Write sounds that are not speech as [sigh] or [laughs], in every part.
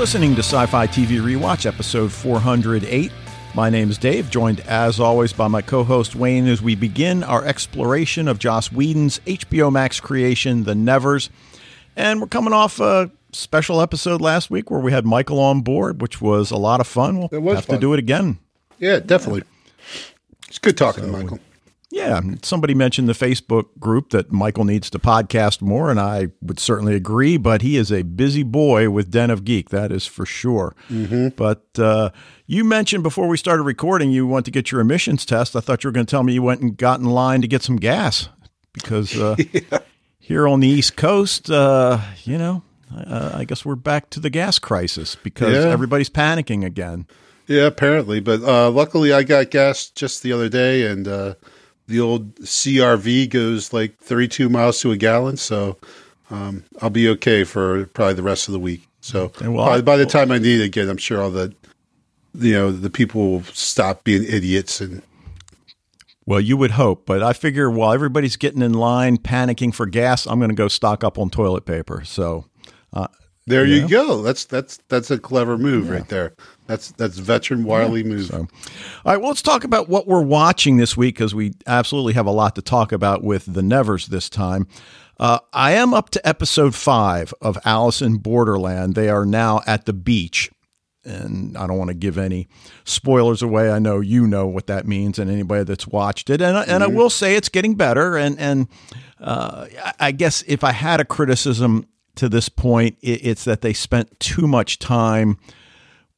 listening to Sci Fi TV Rewatch, episode 408. My name is Dave, joined as always by my co host Wayne as we begin our exploration of Joss Whedon's HBO Max creation, The Nevers. And we're coming off a special episode last week where we had Michael on board, which was a lot of fun. We'll It was have fun. to do it again. Yeah, definitely. It's good talking to Michael. Yeah, somebody mentioned the Facebook group that Michael needs to podcast more, and I would certainly agree. But he is a busy boy with Den of Geek, that is for sure. But uh, you mentioned before we started recording, you went to get your emissions test. I thought you were going to tell me you went and got in line to get some gas because uh, [laughs] here on the East Coast, uh, you know, uh, I guess we're back to the gas crisis because Yeah. everybody's panicking again. Yeah, apparently. But uh, luckily, I got gas just the other day, and uh, the old CRV goes like 32 miles to a gallon. So um, I'll be okay for probably the rest of the week. So well, by, by the time I need it again, I'm sure all the you know the people will stop being idiots and Well, you would hope, but I figure while everybody's getting in line, panicking for gas, I'm going to go stock up on toilet paper. So, there Yeah. you go. That's that's that's a clever move right there. That's that's veteran wily move. all right, well, let's talk about what we're watching this week because we absolutely have a lot to talk about with the Nevers this time. Uh, I am up to episode five of Alice in Borderland. They are now at the beach. And I don't want to give any spoilers away. I know you know what that means, and anybody that's watched it. And, I- and I will say it's getting better. And and uh, I- I guess if I had a criticism to this point, it, it's that they spent too much time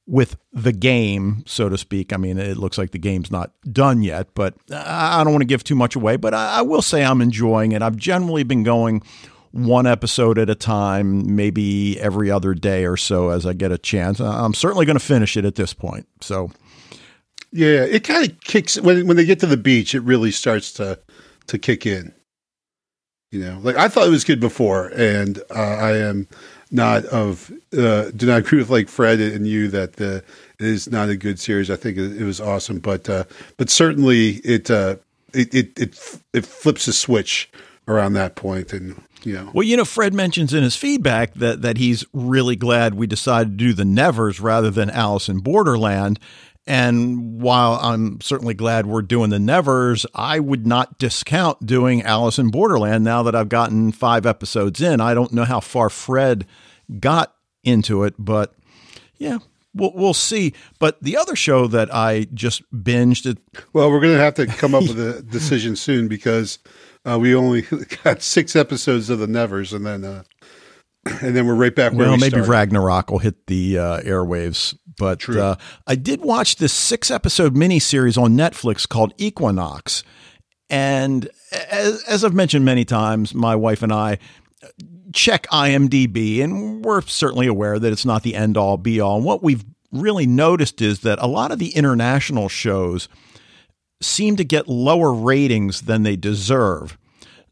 with the game, so to speak. I mean, it looks like the game's not done yet, but I don't want to give too much away. But I, I will say I'm enjoying it. I've generally been going one episode at a time, maybe every other day or so as I get a chance. I'm certainly going to finish it at this point. So, Yeah, it kind of kicks when when they get to the beach. It really starts to to kick in. You know, like I thought it was good before, and uh, I am not of uh, do not agree with like Fred and you that the it is not a good series. I think it, it was awesome, but uh, but certainly it uh, it it it it flips a switch around that point, and know, well, you know, Fred mentions in his feedback that that he's really glad we decided to do the Nevers rather than Alice in Borderland. And while I'm certainly glad we're doing the Nevers, I would not discount doing Alice in Borderland now that I've gotten five episodes in. I don't know how far Fred got into it, but yeah, we'll, we'll see. But the other show that I just binged, it, Well, we're going to have to come up with a [laughs] decision soon because uh, we only [laughs] got six episodes of the Nevers, and then uh, [clears throat] and then we're right back where well, we maybe started. Ragnarok will hit the uh, airwaves. But uh, I did watch this six episode miniseries on Netflix called Equinox. And as, as I've mentioned many times, my wife and I check IMDb, and we're certainly aware that it's not the end all be all. And what we've really noticed is that a lot of the international shows seem to get lower ratings than they deserve.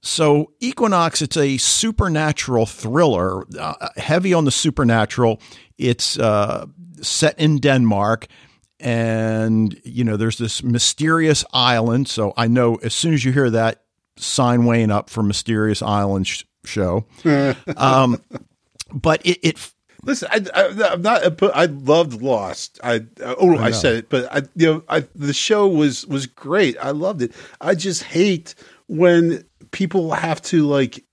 So, Equinox, it's a supernatural thriller, uh, heavy on the supernatural. It's uh, set in Denmark, and you know there's this mysterious island. So I know as soon as you hear that, sign Wayne up for Mysterious Island sh- show. [laughs] um, but it, it Listen, I, I, I'm not. I loved Lost. I oh, I, said it, but I, you know, I, the show was was great. I loved it. I just hate when people have to like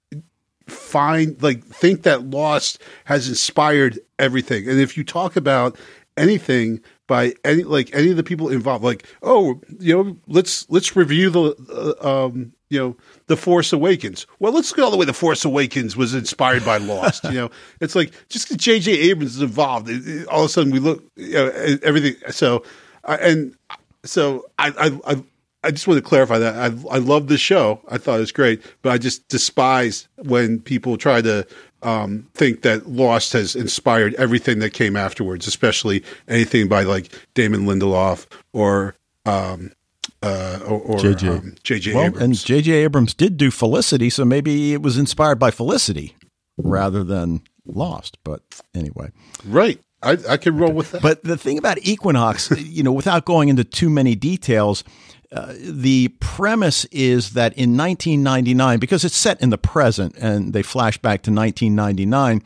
find like think that Lost has inspired everything. And if you talk about anything by any like any of the people involved, like oh, you know, let's let's review the uh, um, you know the Force Awakens. Well, let's go all the way. The Force Awakens was inspired by Lost. you know, [laughs] it's like just because J.J. Abrams is involved, it- it- all of a sudden we look you know, everything. So I and so I I. I I just want to clarify that I I love the show. I thought it was great, but I just despise when people try to um, think that Lost has inspired everything that came afterwards, especially anything by like Damon Lindelof or um, uh, or, or JJ. um, J.J. well, Abrams. and J.J. Abrams did do Felicity, so maybe it was inspired by Felicity rather than Lost. But anyway. right, I I can roll with that. But the thing about Equinox, [laughs] you know, without going into too many details, uh, the premise is that in 1999, because it's set in the present and they flash back to 1999,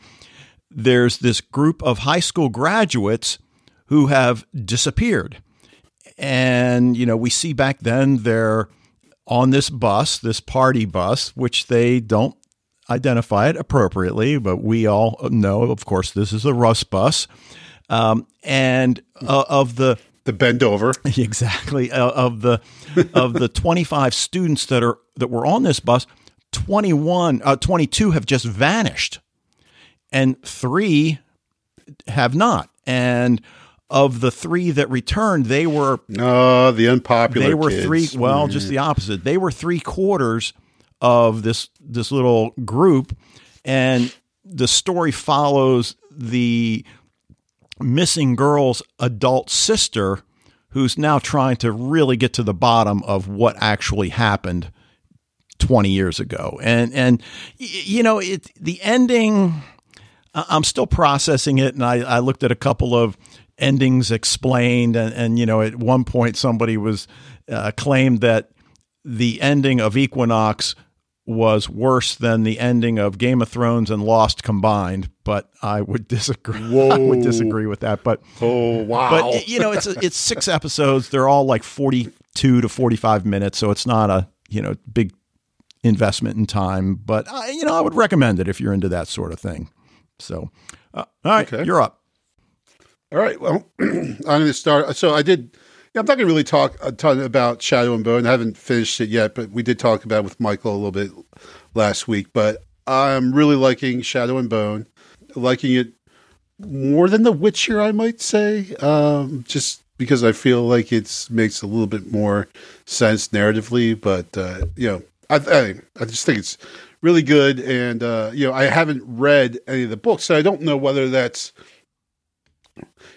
there's this group of high school graduates who have disappeared. And, you know, we see back then they're on this bus, this party bus, which they don't identify it appropriately, but we all know, of course, this is a Russ bus. Um, and uh, of the the bend over. [laughs] Exactly. Uh, of the of the [laughs] 25 students that are that were on this bus 21 uh, 22 have just vanished. And 3 have not. And of the 3 that returned they were no the unpopular they were kids. 3 well mm. just the opposite they were 3 quarters of this this little group and the story follows the missing girl's adult sister who's now trying to really get to the bottom of what actually happened 20 years ago. And and you know, it the ending I'm still processing it and I, I looked at a couple of endings explained and, and you know at one point somebody was uh, claimed that the ending of Equinox was worse than the ending of Game of Thrones and Lost combined, but I would disagree. Whoa. [laughs] I would disagree with that. But oh wow! But you know, it's a, it's six episodes. They're all like forty two to forty five minutes, so it's not a you know big investment in time. But I, you know, I would recommend it if you're into that sort of thing. So, uh, all right, okay. you're up. All right. Well, [clears throat] I'm going to start. So I did yeah, I'm not going to really talk a ton about Shadow and Bone. I haven't finished it yet, but we did talk about it with Michael a little bit last week. But I'm really liking Shadow and Bone, liking it more than The Witcher, I might say, um, just because I feel like it makes a little bit more sense narratively. But uh, you know, I, I, I just think it's really good, and uh, you know, I haven't read any of the books, so I don't know whether that's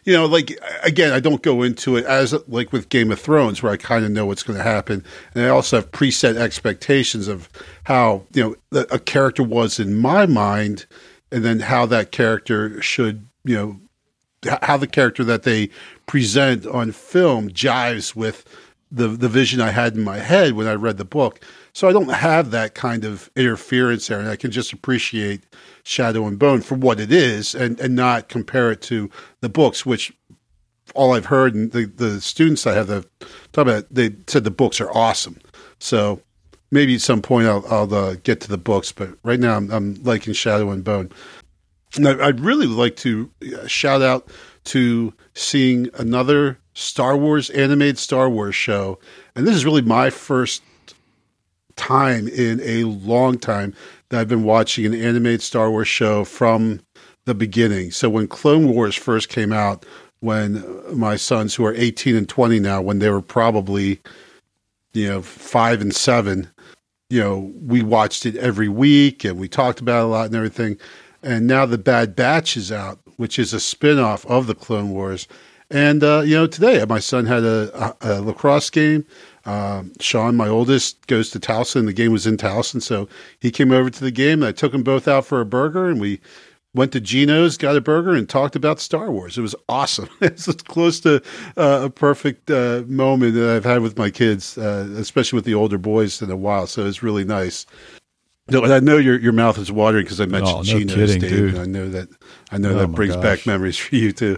you know, like again, I don't go into it as like with Game of Thrones, where I kind of know what's going to happen, and I also have preset expectations of how you know a character was in my mind, and then how that character should, you know, how the character that they present on film jives with the the vision I had in my head when I read the book. So I don't have that kind of interference there, and I can just appreciate Shadow and Bone for what it is, and and not compare it to the books, which all I've heard and the the students I have that talk about, they said the books are awesome. So maybe at some point I'll I'll uh, get to the books, but right now I'm, I'm liking Shadow and Bone. And I, would really like to uh, shout out to seeing another Star Wars animated Star Wars show, and this is really my first time in a long time that I've been watching an animated Star Wars show from the beginning. So when Clone Wars first came out, when my sons, who are 18 and 20 now, when they were probably, you know, five and seven, you know, we watched it every week and we talked about it a lot and everything. And now the Bad Batch is out, which is a spin off of the Clone Wars. And, uh, you know, today my son had a, a, a lacrosse game um, Sean, my oldest, goes to Towson. The game was in Towson, so he came over to the game. And I took them both out for a burger, and we went to Geno's, got a burger, and talked about Star Wars. It was awesome. [laughs] it's close to uh, a perfect uh, moment that I've had with my kids, uh, especially with the older boys in a while. So it's really nice. No, and I know your your mouth is watering because I mentioned oh, no Geno's, kidding, Dave. I know that I know oh that brings gosh. back memories for you too.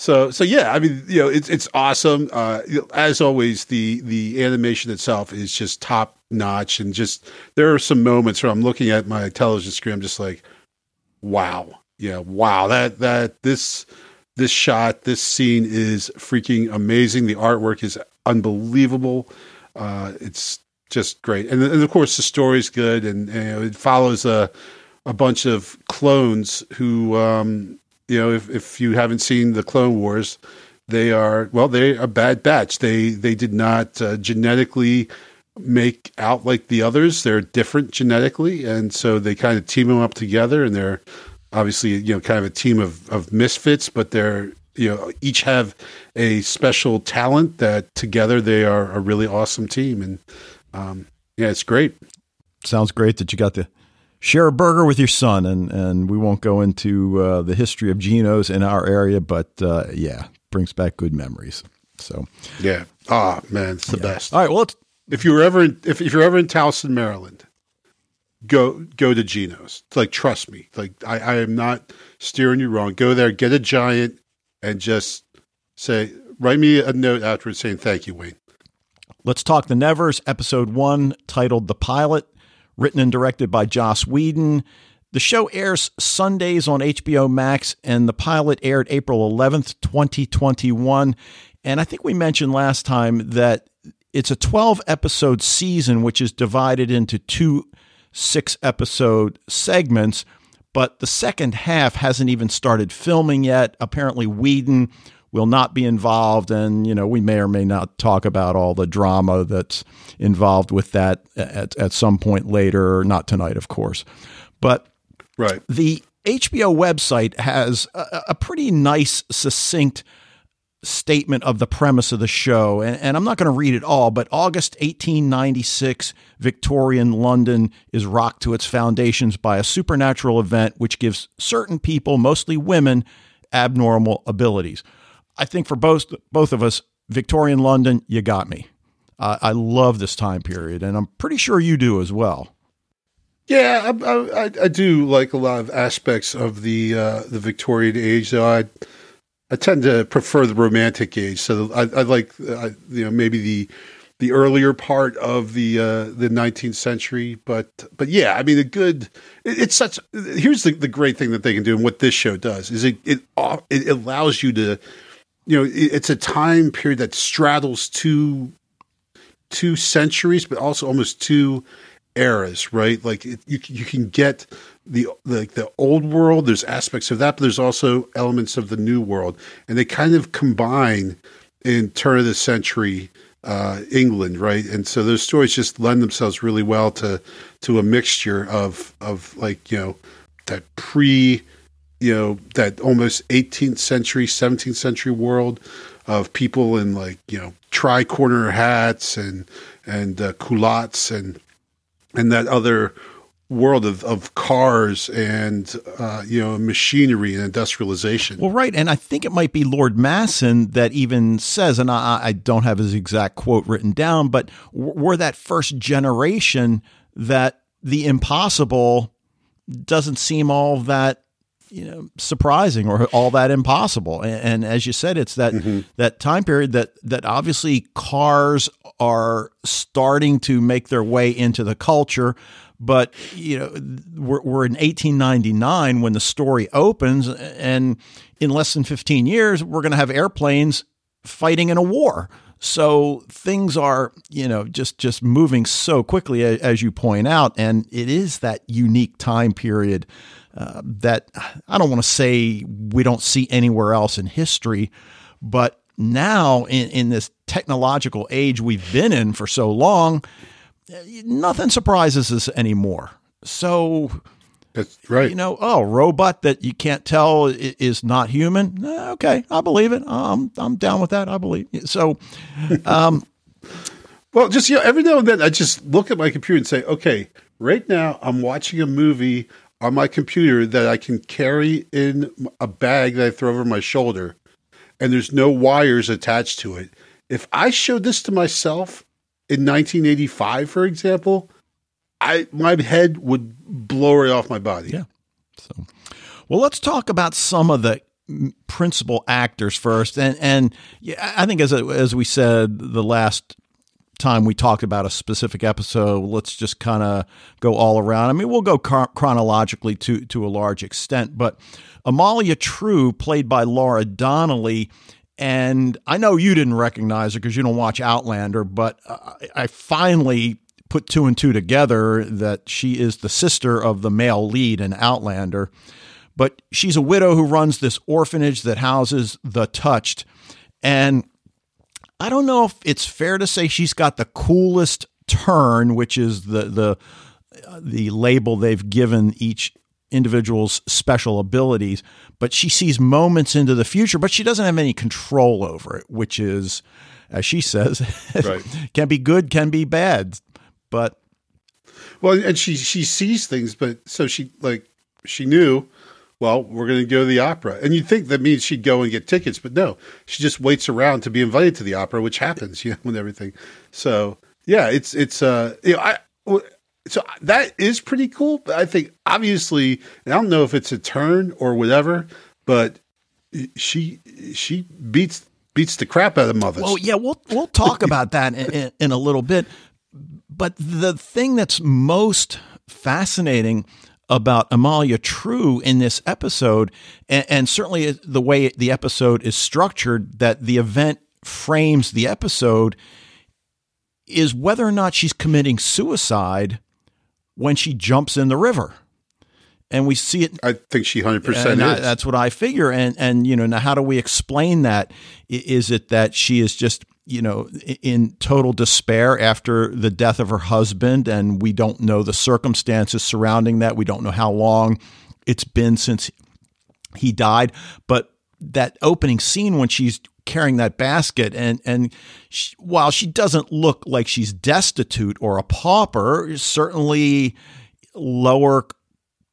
So so yeah, I mean you know it's it's awesome. Uh, as always, the the animation itself is just top notch, and just there are some moments where I'm looking at my television screen, I'm just like, wow, yeah, wow, that that this this shot, this scene is freaking amazing. The artwork is unbelievable. Uh, it's just great, and, and of course the story's good, and, and it follows a a bunch of clones who um, you know, if, if you haven't seen the Clone Wars, they are well, they're a bad batch. They they did not uh, genetically make out like the others. They're different genetically, and so they kind of team them up together, and they're obviously you know kind of a team of of misfits, but they're you know each have a special talent that together they are a really awesome team, and um, yeah, it's great. Sounds great that you got the share a burger with your son, and and we won't go into uh, the history of Geno's in our area, but uh, yeah, brings back good memories. So yeah, ah man, it's the yeah. best. All right, well, if you're ever in, if if you're ever in Towson, Maryland, go go to Geno's. Like trust me. Like I, I am not steering you wrong. Go there, get a giant, and just say write me a note afterwards saying thank you, Wayne. Let's talk the Nevers, episode one, titled "The Pilot," written and directed by Joss Whedon. The show airs Sundays on HBO Max, and the pilot aired April 11th, 2021. And I think we mentioned last time that it's a 12 episode season, which is divided into two six episode segments. But the second half hasn't even started filming yet. Apparently, Whedon will not be involved. And, you know, we may or may not talk about all the drama that's involved with that at, at some point later, not tonight, of course. But right. the HBO website has a, a pretty nice, succinct statement of the premise of the show. And, and I'm not going to read it all, but August 1896, Victorian London is rocked to its foundations by a supernatural event which gives certain people, mostly women, abnormal abilities. I think for both both of us, Victorian London, you got me. Uh, I love this time period, and I'm pretty sure you do as well. Yeah, I, I, I do like a lot of aspects of the uh, the Victorian age, though. I I tend to prefer the Romantic age. So I, I like I, you know maybe the the earlier part of the uh, the 19th century, but but yeah, I mean a good. It, it's such. Here's the, the great thing that they can do, and what this show does is it it it allows you to, you know, it, it's a time period that straddles two two centuries, but also almost two eras, right? Like it, you you can get the like the old world. There's aspects of that, but there's also elements of the new world, and they kind of combine in turn of the century uh, England, right? And so those stories just lend themselves really well to to a mixture of of like you know that pre you know that almost 18th century 17th century world of people in like you know tri-corner hats and and uh, culottes and and that other world of, of cars and uh, you know machinery and industrialization. Well, right, and I think it might be Lord Massen that even says, and I, I don't have his exact quote written down, but we're that first generation that the impossible doesn't seem all that you know surprising or all that impossible and, and as you said it's that mm-hmm. that time period that that obviously cars are starting to make their way into the culture but you know, we're, we're in 1899 when the story opens, and in less than 15 years, we're going to have airplanes fighting in a war. So things are, you know, just just moving so quickly, as you point out, and it is that unique time period uh, that I don't want to say we don't see anywhere else in history, but now in, in this technological age we've been in for so long, nothing surprises us anymore. So that's right. You know, oh, robot that you can't tell is not human. Okay, I believe it. I'm I'm down with that. I believe. So, um, [laughs] well, just you know, every now and then I just look at my computer and say, okay, right now I'm watching a movie on my computer that I can carry in a bag that I throw over my shoulder, and there's no wires attached to it. If I showed this to myself, in 1985, for example, I my head would blow right off my body. Yeah. So, well, let's talk about some of the principal actors first, and and I think as as we said the last time we talked about a specific episode, let's just kind of go all around. I mean, we'll go chronologically to to a large extent, but Amalia True, played by Laura Donnelly, and I know you didn't recognize her because you don't watch Outlander, but I finally put two and two together that she is the sister of the male lead in Outlander. But she's a widow who runs this orphanage that houses the touched. And I don't know if it's fair to say she's got the coolest turn, which is the the the label they've given each individual's special abilities, but she sees moments into the future, but she doesn't have any control over it, which is, as she says, [laughs] right. can be good, can be bad. But well, and she she sees things, but so she like she knew. Well, we're going to go to the opera, and you'd think that means she'd go and get tickets, but no, she just waits around to be invited to the opera, which happens, [laughs] you know, with everything. So yeah, it's it's uh, you know, I so that is pretty cool. But I think obviously, I don't know if it's a turn or whatever, but she she beats beats the crap out of mothers. Well, yeah, we'll we'll talk about that in, in, in a little bit. But the thing that's most fascinating about Amalia True in this episode, and, and, certainly the way the episode is structured, that the event frames the episode, is whether or not she's committing suicide when she jumps in the river. And we see it. I think she hundred percent is. That's what I figure. And and you know now, how do we explain that? Is it that she is just you know, in total despair after the death of her husband, and we don't know the circumstances surrounding that. We don't know how long it's been since he died. But that opening scene when she's carrying that basket, and and she, while she doesn't look like she's destitute or a pauper, certainly lower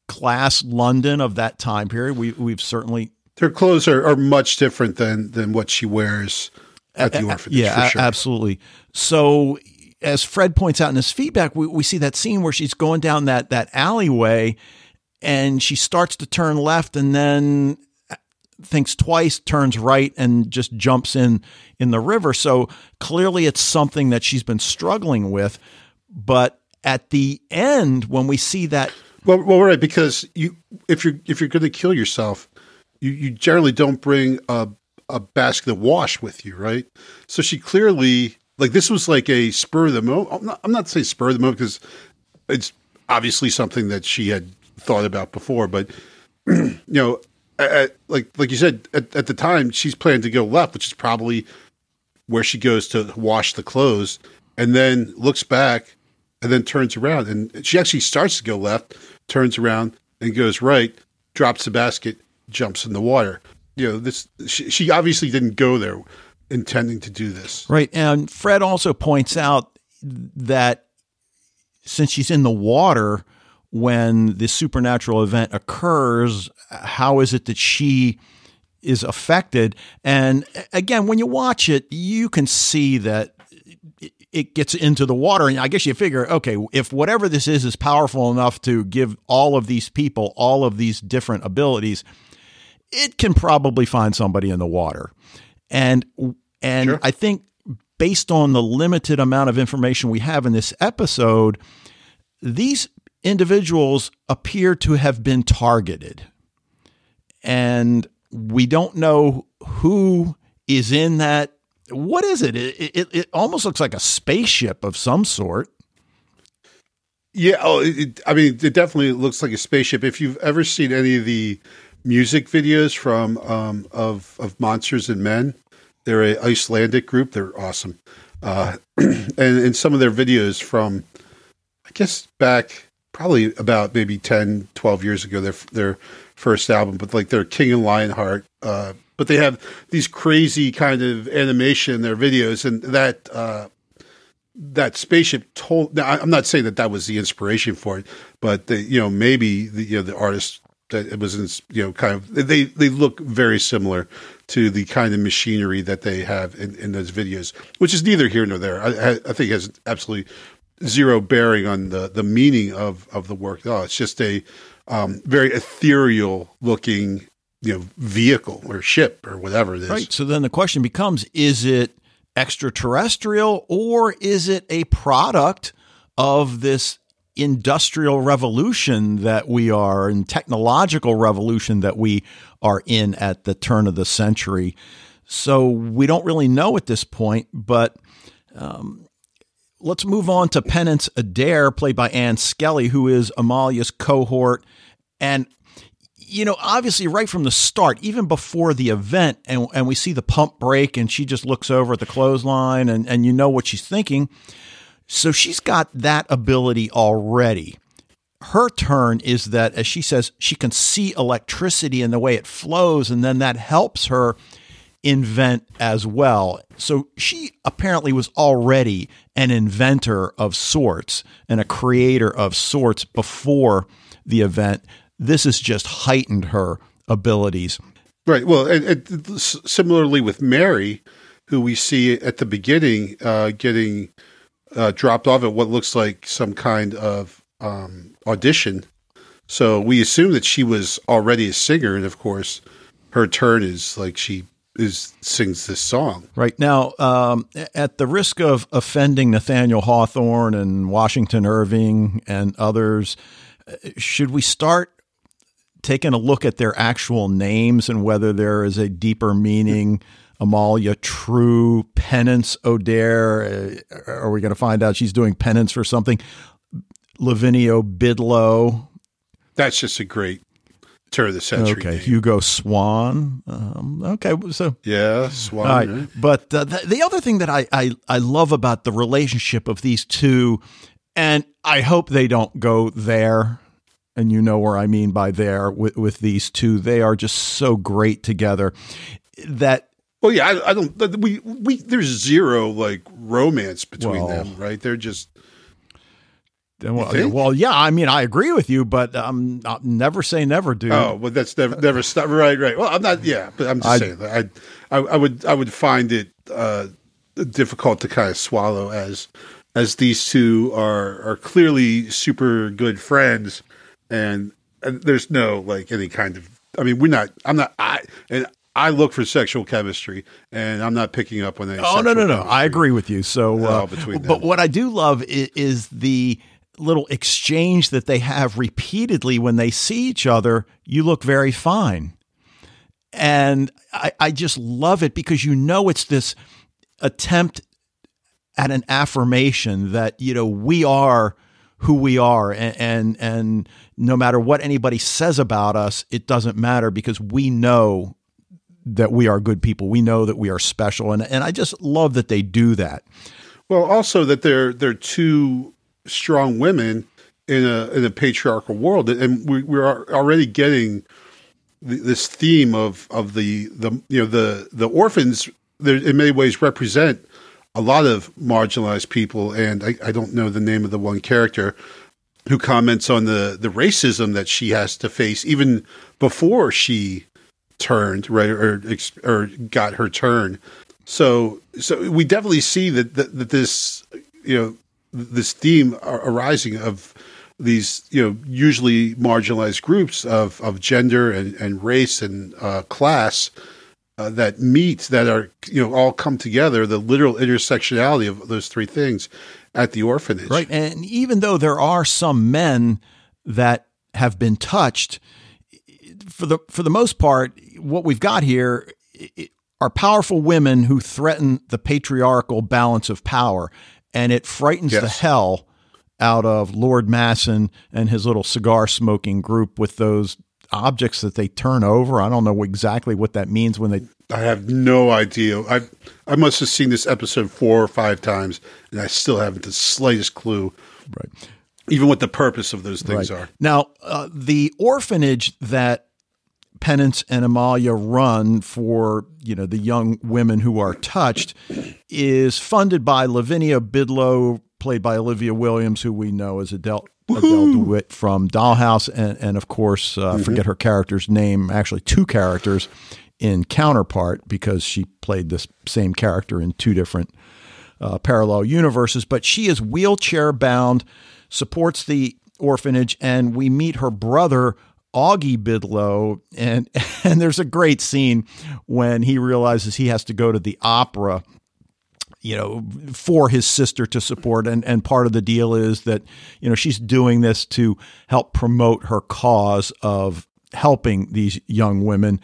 class London of that time period. We we've certainly her clothes are, are much different than than what she wears at the orphanage. Yeah, sure. absolutely. So as Fred points out in his feedback, we, we see that scene where she's going down that that alleyway and she starts to turn left and then uh, thinks twice, turns right, and just jumps in in the river. So clearly, it's something that she's been struggling with. But at the end, when we see that, well, well, right, because you if you're if you're going to kill yourself, you you generally don't bring a a basket wash with you, right? So she clearly like this was like a spur of the moment. I'm not, I'm not saying spur of the moment because it's obviously something that she had thought about before, but [clears throat] you know, at, like like you said, at, at the time she's planning to go left, which is probably where she goes to wash the clothes, and then looks back and then turns around, and she actually starts to go left, turns around and goes right, drops the basket, jumps in the water you know this she, she obviously didn't go there intending to do this. Right. And fred also points out that since she's in the water when this supernatural event occurs how is it that she is affected? And again when you watch it you can see that it gets into the water. And i guess you figure okay if whatever this is is powerful enough to give all of these people all of these different abilities it can probably find somebody in the water. And and sure. I think based on the limited amount of information we have in this episode, these individuals appear to have been targeted. And we don't know who is in that. What is it? It, it, it almost looks like a spaceship of some sort. Yeah, oh, it, I mean, it definitely looks like a spaceship. If you've ever seen any of the music videos from um, of of Monsters and Men. They're a Icelandic group. They're awesome, uh, [clears throat] and in some of their videos from, I guess back probably about maybe 10, 12 years ago, their their first album, but like their King and Lionheart. Uh, but they have these crazy kind of animation in their videos, and that uh, that spaceship told. Now, I'm not saying that that was the inspiration for it, but the, you know maybe the you know the artist it was in, you know kind of they they look very similar to the kind of machinery that they have in, in those videos, which is neither here nor there. I, I think has absolutely zero bearing on the the meaning of of the work. Oh, it's just a um, very ethereal looking you know vehicle or ship or whatever it is. Right. So then the question becomes: Is it extraterrestrial or is it a product of this industrial revolution that we are and technological revolution that we are in at the turn of the century. So we don't really know at this point, but um, let's move on to Penance Adair, played by Ann Skelly, who is Amalia's cohort. And, you know, obviously, right from the start, even before the event, and, and we see the pump break, and she just looks over at the clothesline, and, and you know what she's thinking. So she's got that ability already. Her turn is that, as she says, she can see electricity and the way it flows, and then that helps her invent as well. So she apparently was already an inventor of sorts and a creator of sorts before the event. This has just heightened her abilities. Right. Well, and, and similarly with Mary, who we see at the beginning uh, getting uh, dropped off at what looks like some kind of um, audition. So we assume that she was already a singer, and of course, her turn is like she is sings this song. Right now, um, at the risk of offending Nathaniel Hawthorne and Washington Irving and others, should we start taking a look at their actual names and whether there is a deeper meaning? Amalia True, Penance Adair. Uh, are we going to find out she's doing penance for something? Lavinia Bidlow. That's just a great turn of the century. Okay, name. Hugo Swann. Um, okay, so yeah, Swan. Right. Right. But uh, the, the, other thing that I, I I love about the relationship of these two, and I hope they don't go there. And you know where I mean by there with, with these two. They are just so great together that well, yeah, I, I, don't. We we there's zero like romance between well, them, right? They're just well, well, yeah. I mean, I agree with you, but um, never say never, dude. Oh, but that's never never stop. Right, right. Well, I'm not. Yeah, but I'm just I, saying that I, I, I would I would find it uh, difficult to kind of swallow as as these two are are clearly super good friends, and, and there's no like any kind of. I mean, we're not. I'm not. I and I look for sexual chemistry, and I'm not picking up on any. Oh no, no, no! I agree with you. So, uh, but what I do love is, is the little exchange that they have repeatedly when they see each other, you look very fine. And I, I just love it because you know it's this attempt at an affirmation that, you know, we are who we are and, and and no matter what anybody says about us, it doesn't matter because we know that we are good people. We know that we are special. And and I just love that they do that. Well, also that they're they're two strong women in a in a patriarchal world, and we, we're already getting this theme of of the the you know the the orphans. In many ways, represent a lot of marginalized people, and I, I don't know the name of the one character who comments on the the racism that she has to face even before she turned right or or got her turn. So so we definitely see that that, that this you know this theme arising of these you know usually marginalized groups of of gender and, and race and uh, class uh, that meet that are you know all come together the literal intersectionality of those three things at the orphanage right and even though there are some men that have been touched for the for the most part what we've got here are powerful women who threaten the patriarchal balance of power and it frightens yes. the hell out of Lord Massen and his little cigar smoking group with those objects that they turn over. I don't know exactly what that means when they. I have no idea. I I must have seen this episode four or five times, and I still haven't the slightest clue. Right. Even what the purpose of those things right. are. Now, uh, the orphanage that Penance and Amalia run for you know the young women who are touched is funded by Lavinia Bidlow, played by Olivia Williams, who we know as Adele, Adele DeWitt from Dollhouse, and, and of course, uh, mm-hmm. forget her character's name. Actually, two characters in Counterpart because she played this same character in two different uh, parallel universes. But she is wheelchair bound, supports the orphanage, and we meet her brother Augie Bidlow, and [laughs] and there's a great scene when he realizes he has to go to the opera you know for his sister to support and and part of the deal is that you know she's doing this to help promote her cause of helping these young women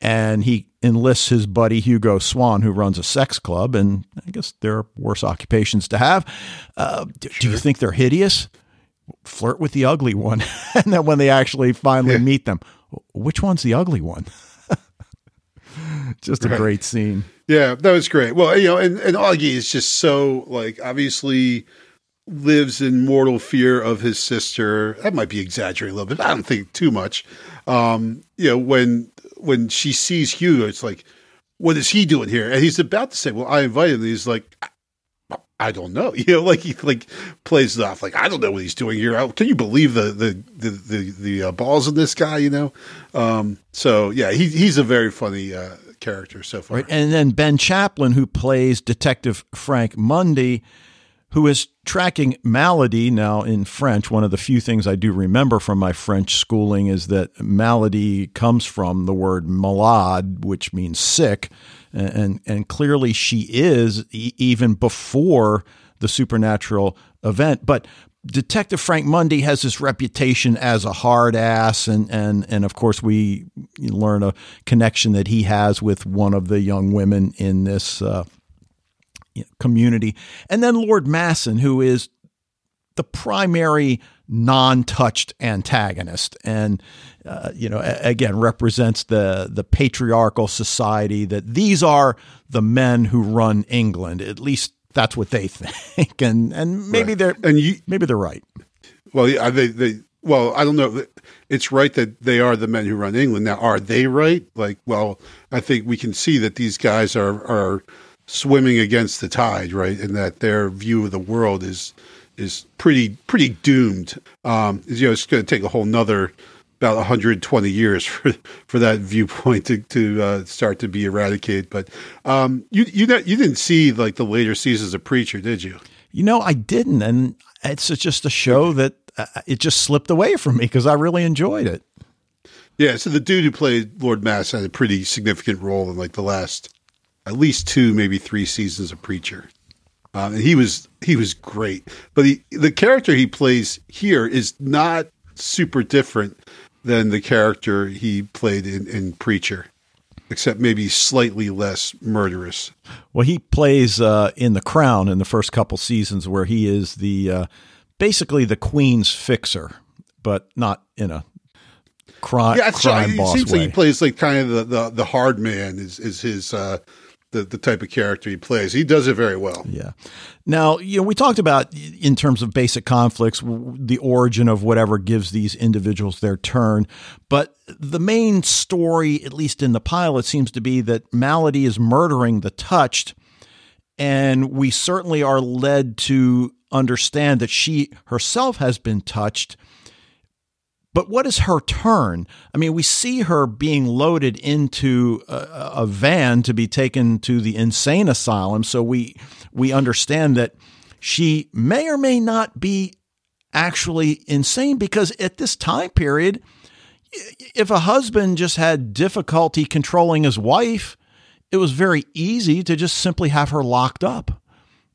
and he enlists his buddy Hugo Swann, who runs a sex club, and I guess there are worse occupations to have. Uh, sure. do you think they're hideous? Flirt with the ugly one. [laughs] and then when they actually finally meet them, which one's the ugly one? [laughs] just a right. great scene. Yeah, that was great. Well, you know, and, and Augie is just so like obviously lives in mortal fear of his sister. That might be exaggerating a little bit. I don't think too much. Um, you know, when when she sees Hugo, it's like, what is he doing here? And he's about to say, Well, I invited him. he's like, I don't know. [laughs] You know, like he like plays it off like I don't know what he's doing here. Can you believe the the the the, the uh, balls in this guy? You know, um, so yeah, he he's a very funny uh, character so far. Right, and then Ben Chaplin, who plays Detective Frank Mundi, who is tracking Maladie now in French. One of the few things I do remember from my French schooling is that Maladie comes from the word malade, which means sick. And, and clearly she is e- even before the supernatural event. But Detective Frank Mundi has this reputation as a hard ass, and and and of course we learn a connection that he has with one of the young women in this uh, community, and then Lord Massen, who is the primary non-touched antagonist, and uh, you know again represents the the patriarchal society that these are the men who run England, at least that's what they [laughs] think, and and maybe right. they're and you, maybe they're right. Well, yeah, they they well, I don't know. It's right that they are the men who run England. Now, are they right? Like, well, I think we can see that these guys are are swimming against the tide, right, and that their view of the world is is pretty pretty doomed. Um, you know, it's going to take a whole nother about 120 years [laughs] for for that viewpoint to to uh, start to be eradicated. But um, you you you didn't see like the later seasons of Preacher, did you? You know, I didn't, and it's just a show that uh, it just slipped away from me because I really enjoyed it. Yeah, so the dude who played Lord Mass had a pretty significant role in like the last at least two, maybe three seasons of Preacher. Um, and he was he was great, but he, the character he plays here is not super different than the character he played in, in Preacher, except maybe slightly less murderous. Well, he plays uh, in The Crown in the first couple seasons, where he is the uh, basically the Queen's fixer, but not in a crime, yeah, crime boss It seems way. like he plays like kind of the, the, the hard man is is his uh, the, the type of character he plays. He does it very well. Yeah. Now, you know, we talked about in terms of basic conflicts, the origin of whatever gives these individuals their turn. But the main story, at least in the pilot, seems to be that Maladie is murdering the touched. And we certainly are led to understand that she herself has been touched but what is her turn? I mean, we see her being loaded into a, a, van to be taken to the insane asylum, so we we understand that she may or may not be actually insane because at this time period, if a husband just had difficulty controlling his wife, it was very easy to just simply have her locked up.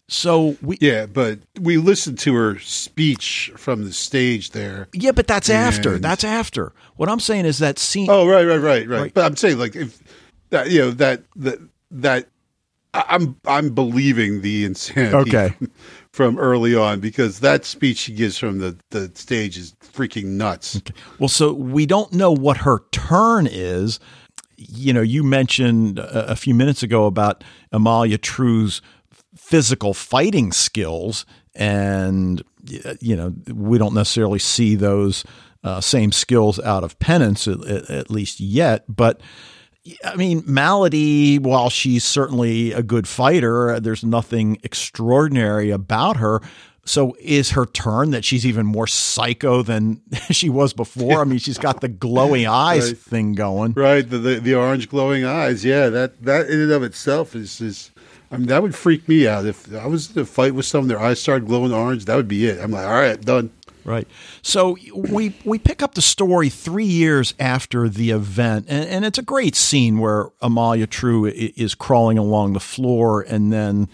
So we yeah, but we listened to her speech from the stage there. Yeah, but that's and, after. That's after. What I'm saying is that scene. Oh right, right, right, right. But I'm saying like if that you know that that that I'm I'm believing the insanity. Okay. From, [laughs] from early on because that speech she gives from the, the stage is freaking nuts. Okay. Well, so we don't know what her turn is. You know, you mentioned a, a few minutes ago about Amalia True's physical fighting skills, and you know we don't necessarily see those uh, same skills out of penance at, at least yet, but. I mean, Maladie, while she's certainly a good fighter, there's nothing extraordinary about her. So is her turn that she's even more psycho than [laughs] she was before? I mean, she's got the glowing [laughs] eyes right. thing going. Right, the, the, the orange glowing eyes. Yeah, that that in and of itself is is I mean, that would freak me out. If I was to fight with someone, their eyes started glowing orange, that would be it. I'm like, all right, done. Right. So we we pick up the story three years after the event, and, and it's a great scene where Amalia True is crawling along the floor, and then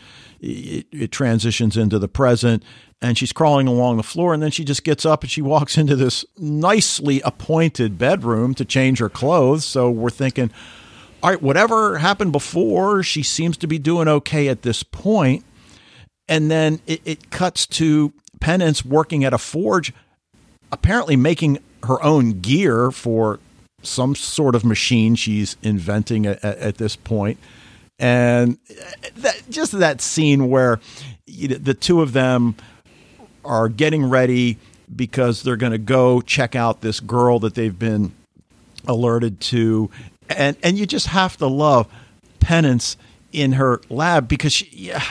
it, it transitions into the present, and she's crawling along the floor, and then she just gets up and she walks [laughs] into this nicely appointed bedroom to change her clothes. So we're thinking, all right, whatever happened before, she seems to be doing okay at this point. And then it, it cuts to Penance working at a forge, apparently making her own gear for some sort of machine she's inventing at, at this point. And that, just that scene where you know, the two of them are getting ready because they're going to go check out this girl that they've been alerted to and and you just have to love Penance in her lab because she, yeah,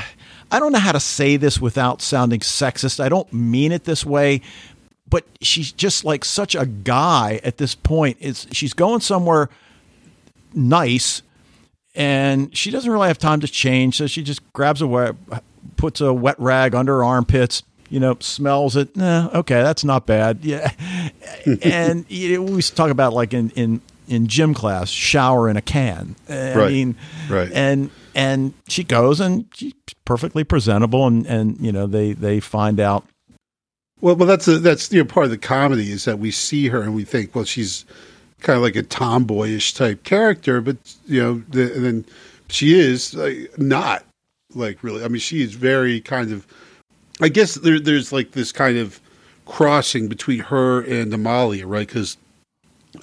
I don't know how to say this without sounding sexist. I don't mean it this way, but she's just like such a guy at this point. Is she's going somewhere nice and she doesn't really have time to change, so she just grabs a wet, puts a wet rag under her armpits, you know, smells it. Eh, okay, that's not bad. Yeah, [laughs] and you know, we talk about like in in in gym class, shower in a can. I Right. mean, Right. And and she goes and she's perfectly presentable, and and you know they they find out. Well, well, that's a, that's you know part of the comedy is that we see her and we think, well, she's kind of like a tomboyish type character, but you know, the, and then she is like, not like really. I mean, she is very kind of. I guess there, there's like this kind of crossing between her and Amalia, right? Because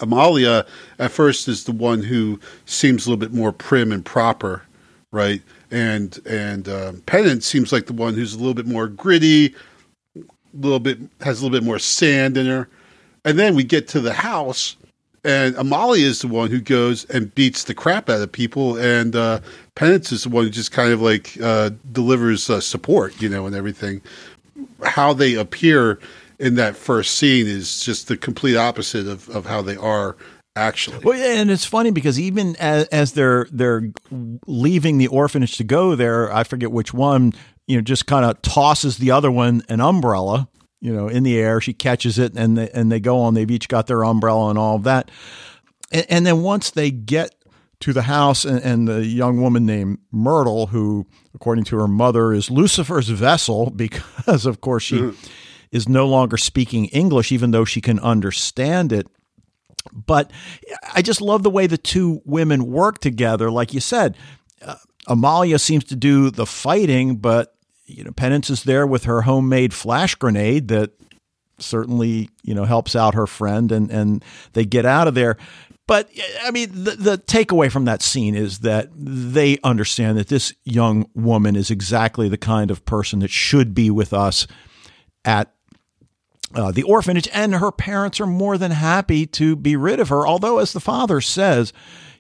Amalia at first is the one who seems a little bit more prim and proper, right? And and um, Penance seems like the one who's a little bit more gritty, a little bit has a little bit more sand in her. And then we get to the house, and Amali is the one who goes and beats the crap out of people, and uh, Penance is the one who just kind of like uh, delivers uh, support, you know, and everything. How they appear in that first scene is just the complete opposite of, of how they are actually. Well, yeah, and it's funny because even as, as they're they're leaving the orphanage to go there, I forget which one, you know, just kind of tosses the other one an umbrella, you know, in the air. She catches it, and they, and they go on. They've each got their umbrella and all of that. And, and then once they get to the house, and, and the young woman named Myrtle, who, according to her mother, is Lucifer's vessel [laughs] because, of course, she is no longer speaking English, even though she can understand it but I just love the way the two women work together. Like you said, uh, Amalia seems to do the fighting, but you know, Penance is there with her homemade flash grenade that certainly you know helps out her friend, and and they get out of there. But I mean, the, the takeaway from that scene is that they understand that this young woman is exactly the kind of person that should be with us at uh, the orphanage, and her parents are more than happy to be rid of her. Although, as the father says,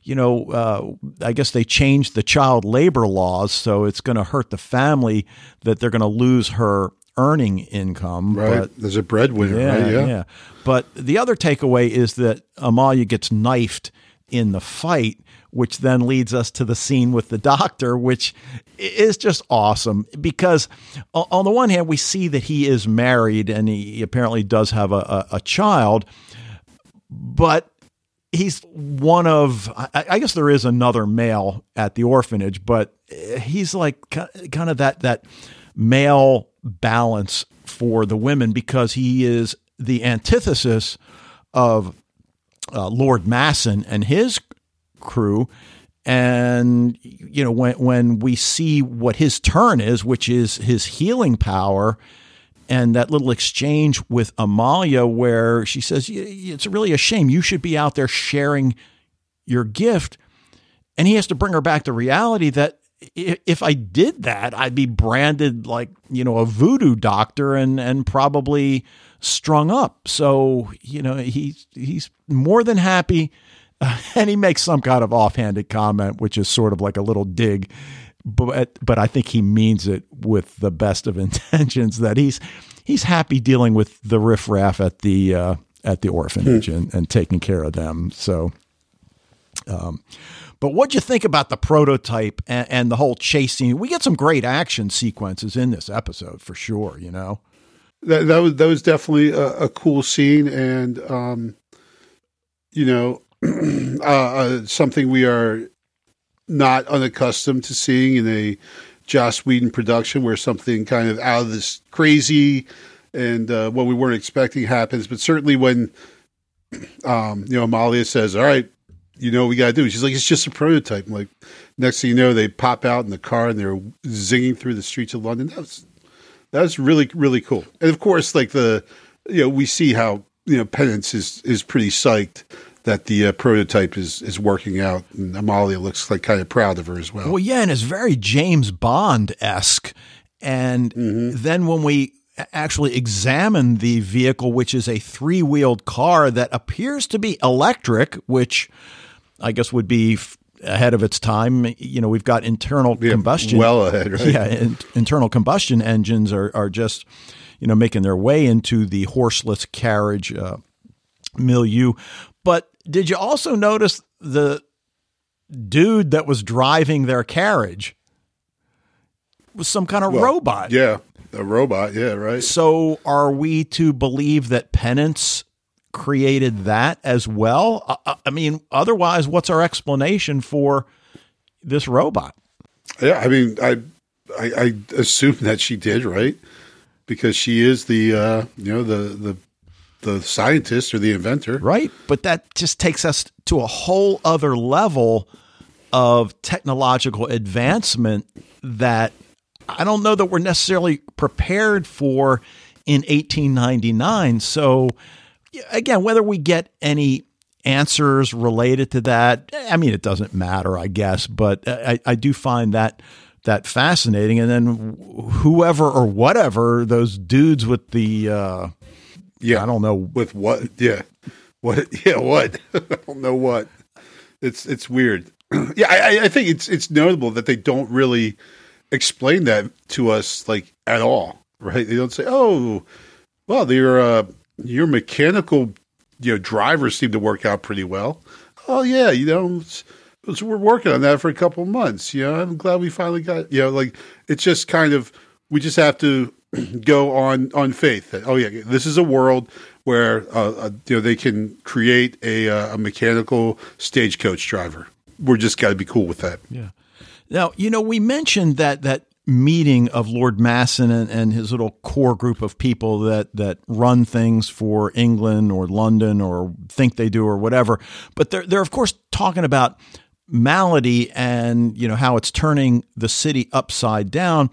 you know, uh, I guess they changed the child labor laws, so it's going to hurt the family that they're going to lose her earning income. right? But There's a breadwinner, yeah, right? yeah, But the other takeaway is that Amalia gets knifed in the fight, which then leads us to the scene with the doctor, which is just awesome because on the one hand, we see that he is married and he apparently does have a, a, a child, but he's one of I, guess there is another male at the orphanage, but he's like kind of that that male balance for the women because he is the antithesis of uh, Lord Massen and his crew. And you know when when we see what his turn is, which is his healing power, and that little exchange with Amalia where she says, "Y- y- "It's really a shame. You should be out there sharing your gift," and he has to bring her back to reality that if I did that, I'd be branded like you know a voodoo doctor and and probably strung up. So you know he's he's more than happy, [laughs] and he makes some kind of offhanded comment, which is sort of like a little dig. But but I think he means it with the best of [laughs] intentions. That he's he's happy dealing with the riffraff at the uh, at the orphanage and, and taking care of them. So but what'd you think about the prototype and, and the whole chase scene? We get some great action sequences in this episode for sure. You know, that, that was that was definitely a, a cool scene and um you know [clears throat] uh, uh, something we are not unaccustomed to seeing in a Joss Whedon production where something kind of out of this crazy and uh, what we weren't expecting happens. But certainly when um you know Amalia says all right you know what we got to do she's like it's just a prototype. Like next thing you know they pop out in the car and they're zinging through the streets of London. That was that's really really cool. And of course, like the you know we see how you know Penance is is pretty psyched that the uh, prototype is is working out, and Amalia looks like kind of proud of her as well. well, yeah, and it's very James Bond esque. And then when we actually examine the vehicle, which is a three wheeled car that appears to be electric, which I guess would be f- ahead of its time. You know, we've got internal Yeah, combustion. well ahead, right? Yeah, in, internal combustion engines are, are just, you know, making their way into the horseless carriage uh, milieu. But did you also notice the dude that was driving their carriage? was some kind of well, robot. Yeah, a robot. Yeah, right. So are we to believe that Penance created that as well? I, I mean, otherwise, what's our explanation for this robot? Yeah, I mean, I, I, I assume [laughs] that she did, right? Because she is the, uh, you know, the the the scientist or the inventor, right? But that just takes us to a whole other level of technological advancement that I don't know that we're necessarily prepared for in 1899. So, again, whether we get any answers related to that, I mean, it doesn't matter, I guess, but I, I do find that that fascinating. And then whoever or whatever those dudes with the, uh, yeah, I don't know with what, yeah, what, [laughs] yeah, what, [laughs] I don't know what. It's it's weird. [clears throat] yeah, I, I think it's it's notable that they don't really explain that to us like at all, right? They don't say, "Oh, well, your uh, your mechanical you know drivers seem to work out pretty well." Oh yeah, you know, so we're working on that for a couple months. You know, I'm glad we finally got. You know, like it's just kind of we just have to [clears throat] go on on faith that oh yeah, this is a world where uh, uh, you know they can create a, uh, a mechanical stagecoach driver. We're just got to be cool with that. Yeah. Now, you know, we mentioned that that meeting of Lord Massen and, and, his little core group of people that that run things for England or London or think they do or whatever. But they're they're of course talking about Maladie and you know how it's turning the city upside down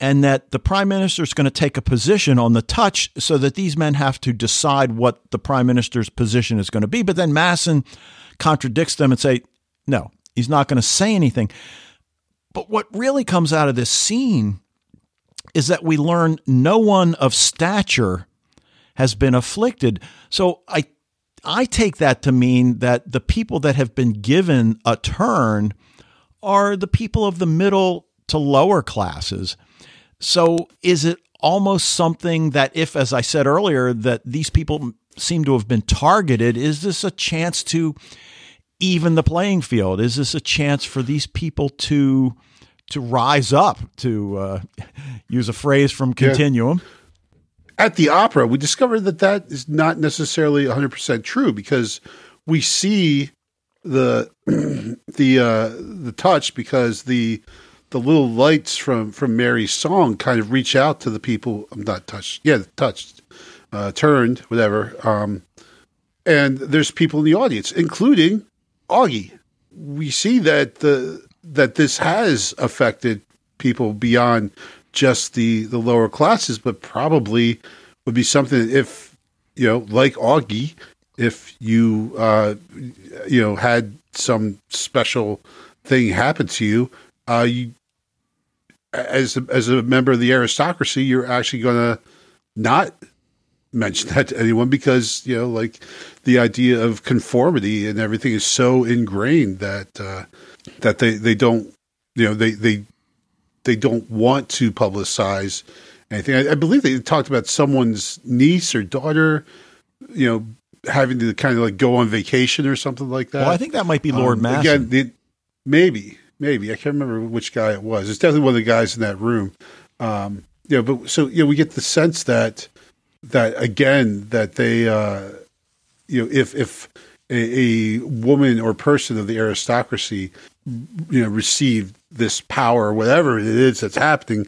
and that the prime minister is going to take a position on the touch so that these men have to decide what the prime minister's position is going to be but then Massen contradicts them and say no he's not going to say anything but what really comes out of this scene is that we learn no one of stature has been afflicted. So I I take that to mean that the people that have been given a turn are the people of the middle to lower classes. So is it almost something that if as I said earlier that these people seem to have been targeted, is this a chance to even the playing field? Is this a chance for these people to to rise up, to uh, [laughs] use a phrase from Continuum. Yeah. At the opera, we discovered that that is not necessarily 100% true because we see the [clears throat] the uh, the touch because the the little lights from from Mary's song kind of reach out to the people. I'm not touched. Yeah, touched, uh, turned, whatever. Um, and there's people in the audience, including Augie. We see that the that this has affected people beyond just the the lower classes, but probably would be something if you know, like Augie, if you uh, you know had some special thing happen to you, uh, you as a, as a member of the aristocracy, you're actually going to not mention that to anyone because you know, like the idea of conformity and everything is so ingrained that uh, that they, they don't you know they they they don't want to publicize anything. I, I, believe they talked about someone's niece or daughter, you know, having to kind of like go on vacation or something like that. Well, I think that might be Lord um, Massen. Again, the, maybe, maybe I can't remember which guy it was. It's definitely one of the guys in that room. Um, know, but so know, we get the sense that that again that they, uh, you know, if if a, a woman or person of the aristocracy you know received this power or whatever it is that's happening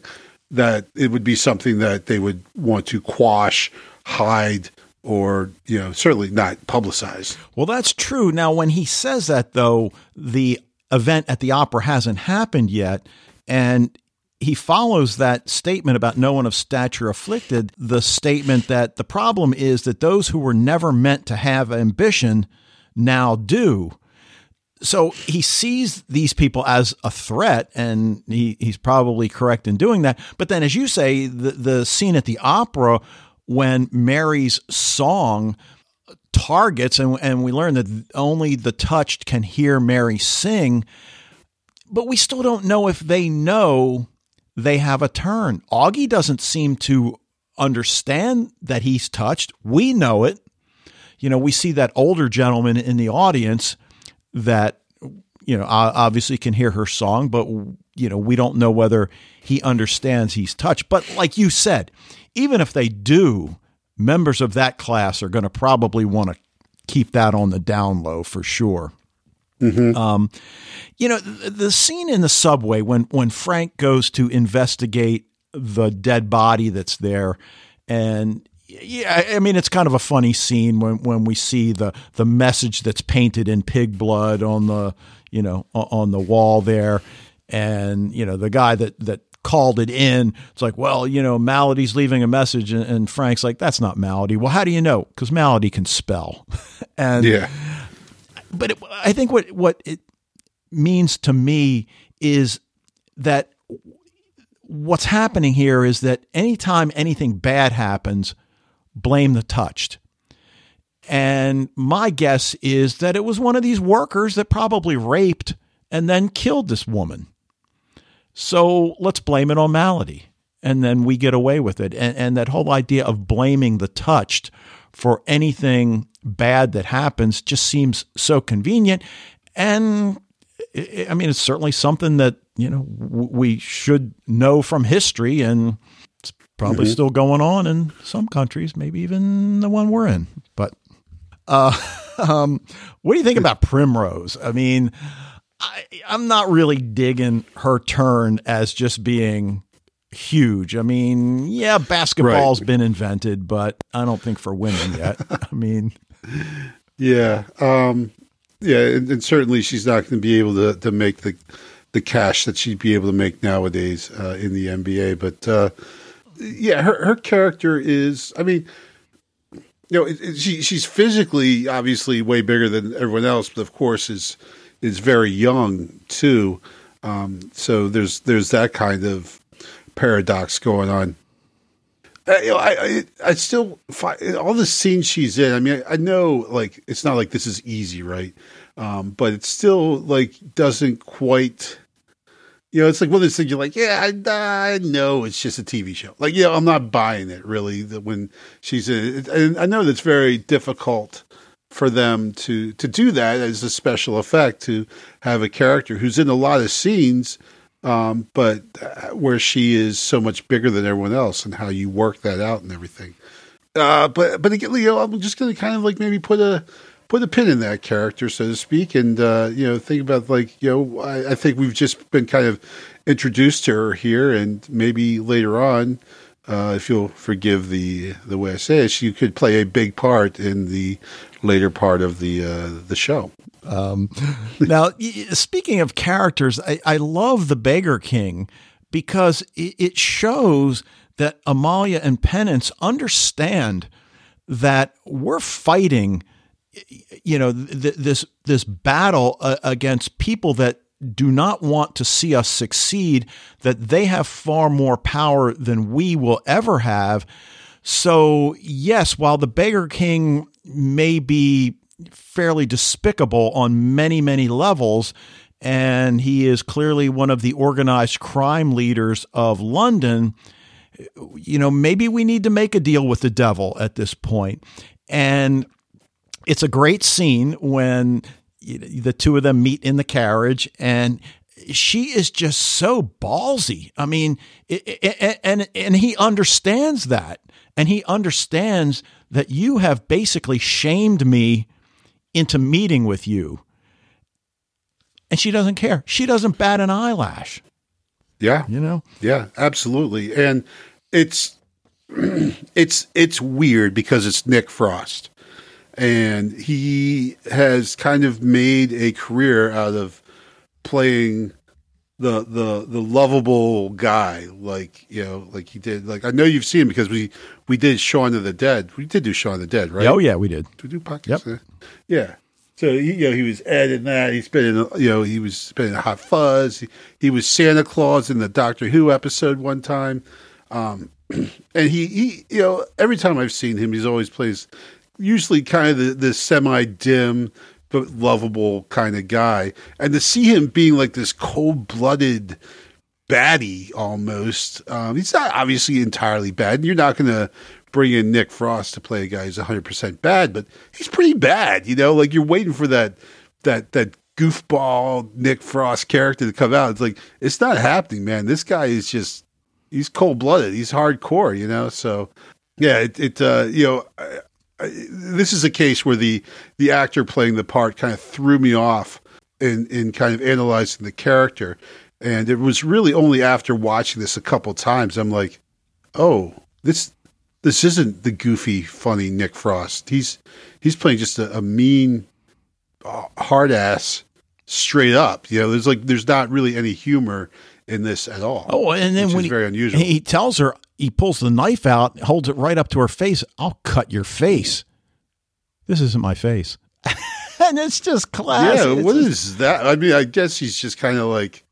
that it would be something that they would want to quash hide or you know certainly not publicize well that's true now when he says that though the event at the opera hasn't happened yet and he follows that statement about no one of stature afflicted the statement that the problem is that those who were never meant to have ambition now do so he sees these people as a threat, and he, he's probably correct in doing that. But then, as you say, the, the scene at the opera when Mary's song targets, and, and we learn that only the touched can hear Mary sing, but we still don't know if they know they have a turn. Augie doesn't seem to understand that he's touched. We know it. You know, we see that older gentleman in the audience that you know, obviously can hear her song, but you know, we don't know whether he understands he's touched. But like you said, even if they do, members of that class are going to probably want to keep that on the down low for sure. Mm-hmm. Um, you know, the, the scene in the subway when when Frank goes to investigate the dead body that's there, and yeah, I mean it's kind of a funny scene when when we see the the message that's painted in pig blood on the you know on the wall there, and you know the guy that that called it in. It's like, well, you know, Maladie's leaving a message, and, and Frank's like, that's not Maladie. Well, how do you know? Because Maladie can spell, [laughs] and yeah. But it, I think what what it means to me is that what's happening here is that anytime anything bad happens, blame the touched. And my guess is that it was one of these workers that probably raped and then killed this woman. So let's blame it on Maladie. And then we get away with it. And, and that whole idea of blaming the touched for anything bad that happens just seems so convenient. And I mean, it's certainly something that, you know, we should know from history. And it's probably mm-hmm. still going on in some countries, maybe even the one we're in. But uh, [laughs] um, what do you think about Primrose? I mean, I, I'm not really digging her turn as just being huge. I mean, yeah, basketball's right. been invented, but I don't think for women yet. [laughs] I mean, yeah, um, yeah, and, and, certainly she's not going to be able to to make the the cash that she'd be able to make nowadays uh, in the NBA. But uh, yeah, her her character is, I mean. You know, it, it, she she's physically obviously way bigger than everyone else, but of course is is very young too. Um, so there's there's that kind of paradox going on. Uh, you know, I, I, I still find all the scenes she's in. I mean, I, I, know like it's not like this is easy, right? Um, but it still like doesn't quite. You know, it's like one of those things you're like, yeah, I, I know it's just a TV show. Like, yeah, I'm not buying it really. That when she's in, and I know that's very difficult for them to to do that as a special effect to have a character who's in a lot of scenes um, but uh, where she is so much bigger than everyone else and how you work that out and everything. Uh, but but again, you know, I'm just going to kind of like maybe put a put a pin in that character, so to speak, and uh, you know, think about like you know, I, I, think we've just been kind of introduced to her here, and maybe later on, uh, if you'll forgive the the way I say it, she could play a big part in the later part of the uh, the show. Um, now, speaking of characters, I, I, love the Beggar King because it, it shows that Amalia and Penance understand that we're fighting, you know, th- this this battle uh, against people that do not want to see us succeed. That they have far more power than we will ever have. So, yes, while the Beggar King may be fairly despicable on many, many levels, and he is clearly one of the organized crime leaders of London, you know, maybe we need to make a deal with the devil at this point. And it's a great scene when the two of them meet in the carriage and she is just so ballsy. I mean, and and he understands that and he understands that you have basically shamed me into meeting with you. And she doesn't care. She doesn't bat an eyelash. Yeah. You know? Yeah, absolutely. And it's [clears throat] it's it's weird because it's Nick Frost. And he has kind of made a career out of playing the the the lovable guy, like you know, like he did. Like I know you've seen him because we we did Shaun of the Dead. We did do Shaun of the Dead, right? Oh yeah, we did. Did we do podcasts? Yep. Yeah. So he, you know, he was Ed in that. He's been in, you know, he was been in Hot Fuzz. He, he, was Santa Claus in the Doctor Who episode one time. Um, [clears throat] and he, he, you know, every time I've seen him, he's always plays usually kind of the, the semi dim but lovable kind of guy. And to see him being like this cold blooded baddie almost, um, he's not obviously entirely bad. You're not going to bring in Nick Frost to play a guy who's 100% bad, but he's pretty bad, you know, like you're waiting for that that that goofball Nick Frost character to come out. It's like it's not happening, man. This guy is just he's cold blooded. He's hardcore, you know. So yeah, it, it uh, you know. This is a case where the the actor playing the part kind of threw me off in in kind of analyzing the character, and it was really only after watching this a couple times I'm like, oh, this this isn't the goofy, funny Nick Frost. He's he's playing just a, a mean, uh, hard ass, straight up. You know, there's like there's not really any humor in this at all. Oh, and then when he, very unusual. he tells her, he pulls the knife out, holds it right up to her face. I'll cut your face. This isn't my face. [laughs] and it's just classic. Yeah, It's what just is that? I mean, I guess he's just kind of like,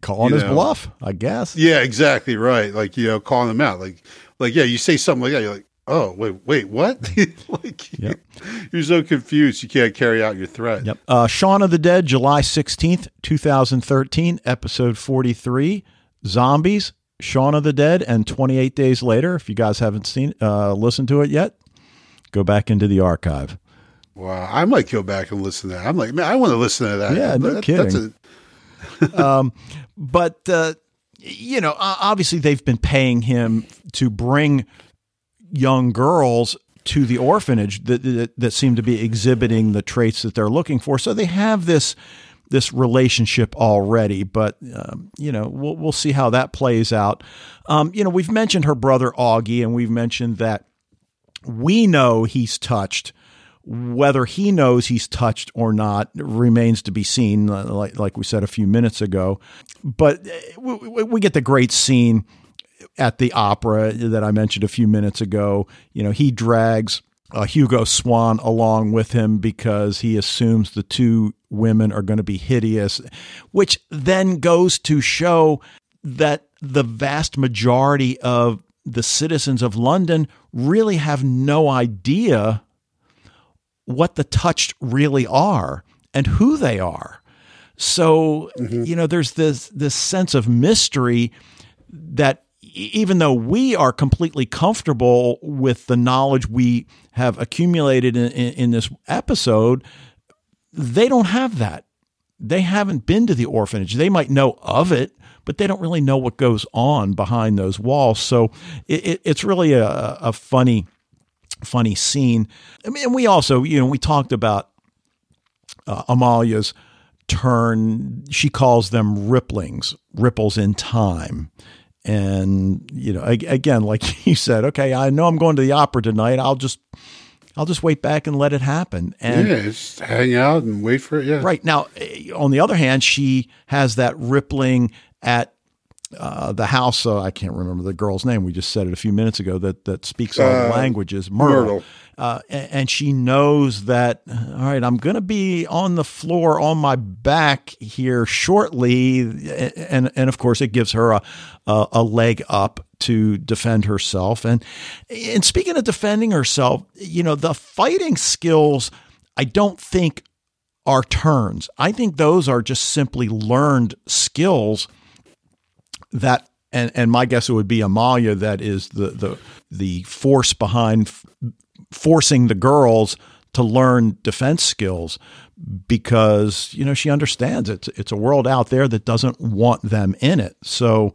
calling his know. bluff? I guess. yeah, exactly right. Like you know, calling him out. Like, like yeah, you say something like that, you're like, oh wait, wait, what? [laughs] like, Yep. [laughs] you're so confused, you can't carry out your threat. Yep. Uh, Shaun of the Dead, July 16th, 2013, episode 43. Zombies, Shaun of the Dead, and 28 days later. If you guys haven't seen, uh, listened to it yet, go back into the archive. Wow, I might go back and listen to that. I'm like, man, I want to listen to that. Yeah, no That- kidding. That's a, [laughs] But, uh, you know, obviously they've been paying him to bring young girls to the orphanage that, that, that seem to be exhibiting the traits that they're looking for. So they have this this relationship already, but um, you know we'll we'll see how that plays out. Um, you know, we've mentioned her brother Augie, and we've mentioned that we know he's touched. Whether he knows he's touched or not remains to be seen, like, like we said a few minutes ago. But uh, we- we get the great scene at the opera that I mentioned a few minutes ago. You know, he drags uh, Hugo Swann along with him because he assumes the two women are going to be hideous, which then goes to show that the vast majority of the citizens of London really have no idea what the touched really are and who they are. So, you know, there's this this sense of mystery that even though we are completely comfortable with the knowledge we have accumulated in, in, in this episode, they don't have that. They haven't been to the orphanage. They might know of it, but they don't really know what goes on behind those walls. So it, it, it's really a, a funny, funny scene. I mean, and we also, you know, we talked about uh, Amalia's turn. She calls them ripplings, ripples in time. And you know, again, like [laughs] you said, okay, I know I'm going to the opera tonight. I'll just, I'll just wait back and let it happen. And yeah, just hang out and wait for it. Yeah, Right. Now, eh, on the other hand, she has that rippling at uh, the house. Uh, I can't remember the girl's name. We just said it a few minutes ago that, that speaks all Uh, languages, Myrtle. Myrtle. Uh, and she knows that, all right, I'm going to be on the floor on my back here shortly. And, and of course, it gives her a, a, a leg up to defend herself. And, and speaking of defending herself, you know, the fighting skills, I don't think are turns. I think those are just simply learned skills that and and my guess it would be Amalia that is the the the force behind forcing the girls to learn defense skills because you know she understands it's it's a world out there that doesn't want them in it. So,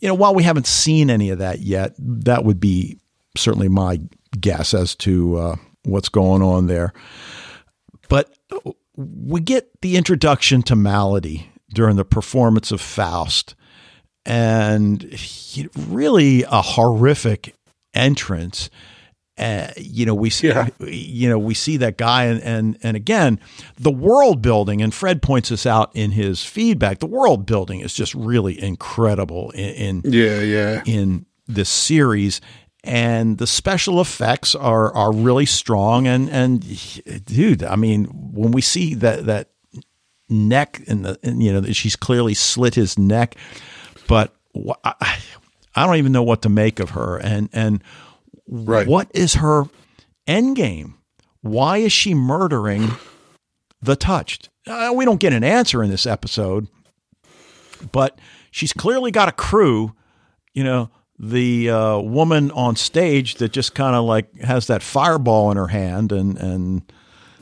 you know, while we haven't seen any of that yet, that would be certainly my guess as to uh, what's going on there. But we get the introduction to Maladie during the performance of Faust, and really a horrific entrance. Uh, you know, we see, Yeah. you know, we see that guy, and and and again, the world building. And Fred points this out in his feedback. The world building is just really incredible in, in yeah, yeah. in this series and the special effects are are really strong and and dude i mean when we see that that neck and the and, you know she's clearly slit his neck but I, I don't even know what to make of her and and Right. what is her end game why is she murdering the touched uh, we don't get an answer in this episode but she's clearly got a crew you know the uh, woman on stage that just kind of like has that fireball in her hand and and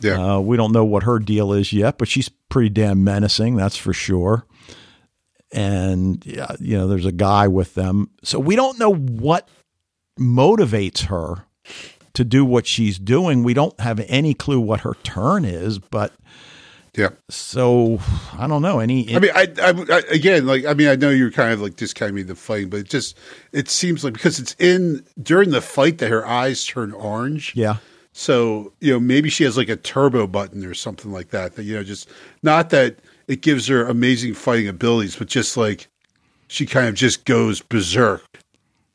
Yeah. Uh, we don't know what her deal is yet, but she's pretty damn menacing, that's for sure. And, yeah, you know, there's a guy with them. So we don't know what motivates her to do what she's doing. We don't have any clue what her turn is, but Yeah. so I don't know. Any, I mean, I, I, I again, like, I mean, I know you're kind of like discounting the fight, but it just, it seems like because it's in during the fight that her eyes turn orange. yeah. So, you know, maybe she has like a turbo button or something like that, that, you know, just not that it gives her amazing fighting abilities, but just like she kind of just goes berserk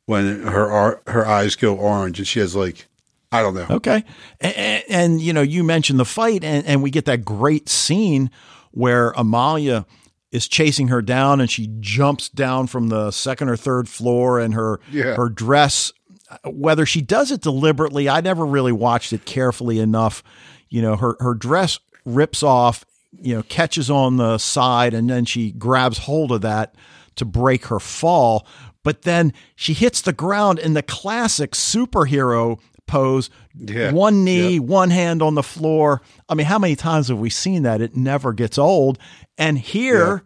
when her, her eyes go orange and she has like, I don't know. Okay. And, and, you know, you mentioned the fight, and, and we get that great scene where Amalia is chasing her down and she jumps down from the second or third floor and her Yeah. her dress whether she does it deliberately I never really watched it carefully enough you know her her dress rips off you know catches on the side and then she grabs hold of that to break her fall but then she hits the ground in the classic superhero pose. Yeah. one knee one hand on the floor. I mean how many times have we seen that? It never gets old. And here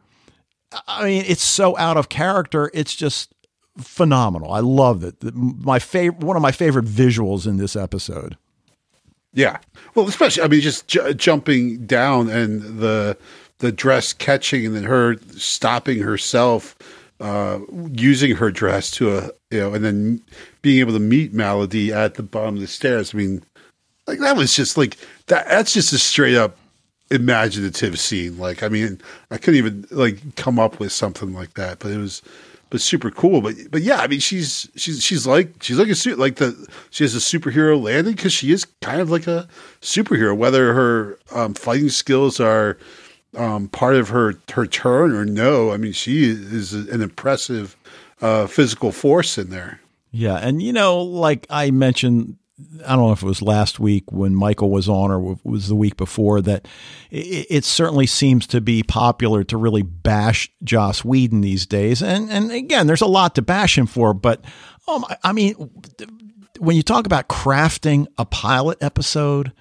i mean it's so out of character. It's just phenomenal. I love it. My favorite one of my favorite visuals in this episode. Yeah. Well, especially I mean, just j- jumping down and the the dress catching, and then her stopping herself, uh, using her dress to a you know, and then being able to meet Maladie at the bottom of the stairs. I mean, like that was just like that. That's just a straight up imaginative scene. Like, I mean, I couldn't even like come up with something like that, but it was. But super cool, but but yeah, I mean she's she's she's like she's like a suit like the she has a superhero landing because she is kind of like a superhero. Whether her um, fighting skills are um, part of her her turn or no, I mean she is an impressive uh, physical force in there. Yeah, and you know, like I mentioned, I don't know if it was last week when Michael was on, or was the week before. That it, it certainly seems to be popular to really bash Joss Whedon these days, and and again, there's a lot to bash him for. But um, I- I mean, when you talk about crafting a pilot episode.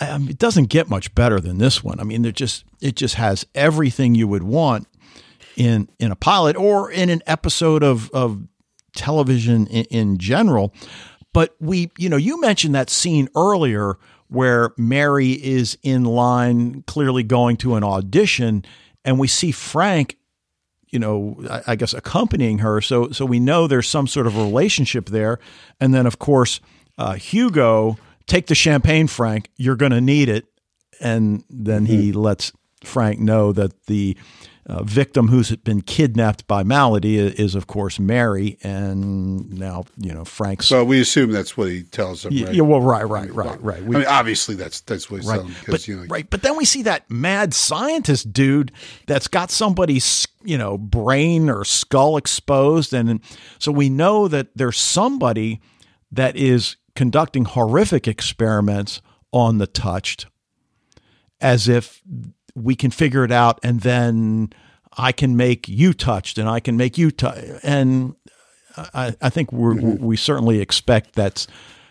I mean, it doesn't get much better than this one. I mean, it just it just has everything you would want in in a pilot or in an episode of of television in, in general. But we, you know, you mentioned that scene earlier where Mary is in line, clearly going to an audition, and we see Frank, you know, I, I guess accompanying her. So, so we know there's some sort of relationship there. And then, of course, uh, Hugo, take the champagne, Frank. You're going to need it. And then he lets Frank know that the uh, victim who's been kidnapped by Maladie is, of course, Mary. And now, you know, Frank's. So we assume that's what he tells them, right? yeah, well, right, right, right, right. We, I mean, obviously that's that's what he's right. telling But, you know, right. But then we see that mad scientist dude that's got somebody's, you know, brain or skull exposed. And so we know that there's somebody that is conducting horrific experiments on the touched as if we can figure it out and then I can make you touched and I can make you touched. And I, I think we're, we certainly expect that's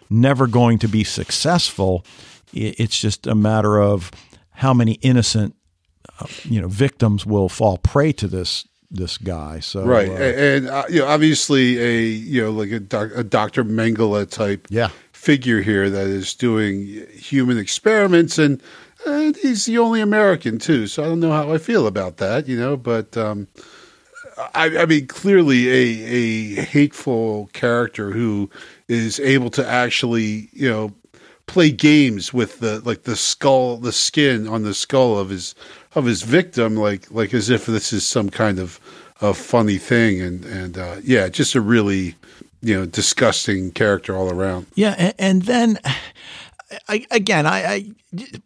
never going to be successful. It's just a matter of how many innocent, uh, you know, victims will fall prey to this this guy. So right? uh, and uh, you know, obviously a you know like a, doc, a Doctor Mengele type yeah, figure here that is doing human experiments, and, and he's the only American too. So I don't know how I feel about that, you know. But um, I, I mean, clearly a a hateful character who is able to actually you know play games with the like the skull, the skin on the skull of his of his victim, like like as if this is some kind of a funny thing, and and uh, yeah, just a really you know disgusting character all around. yeah, and, and then. I, again, I, I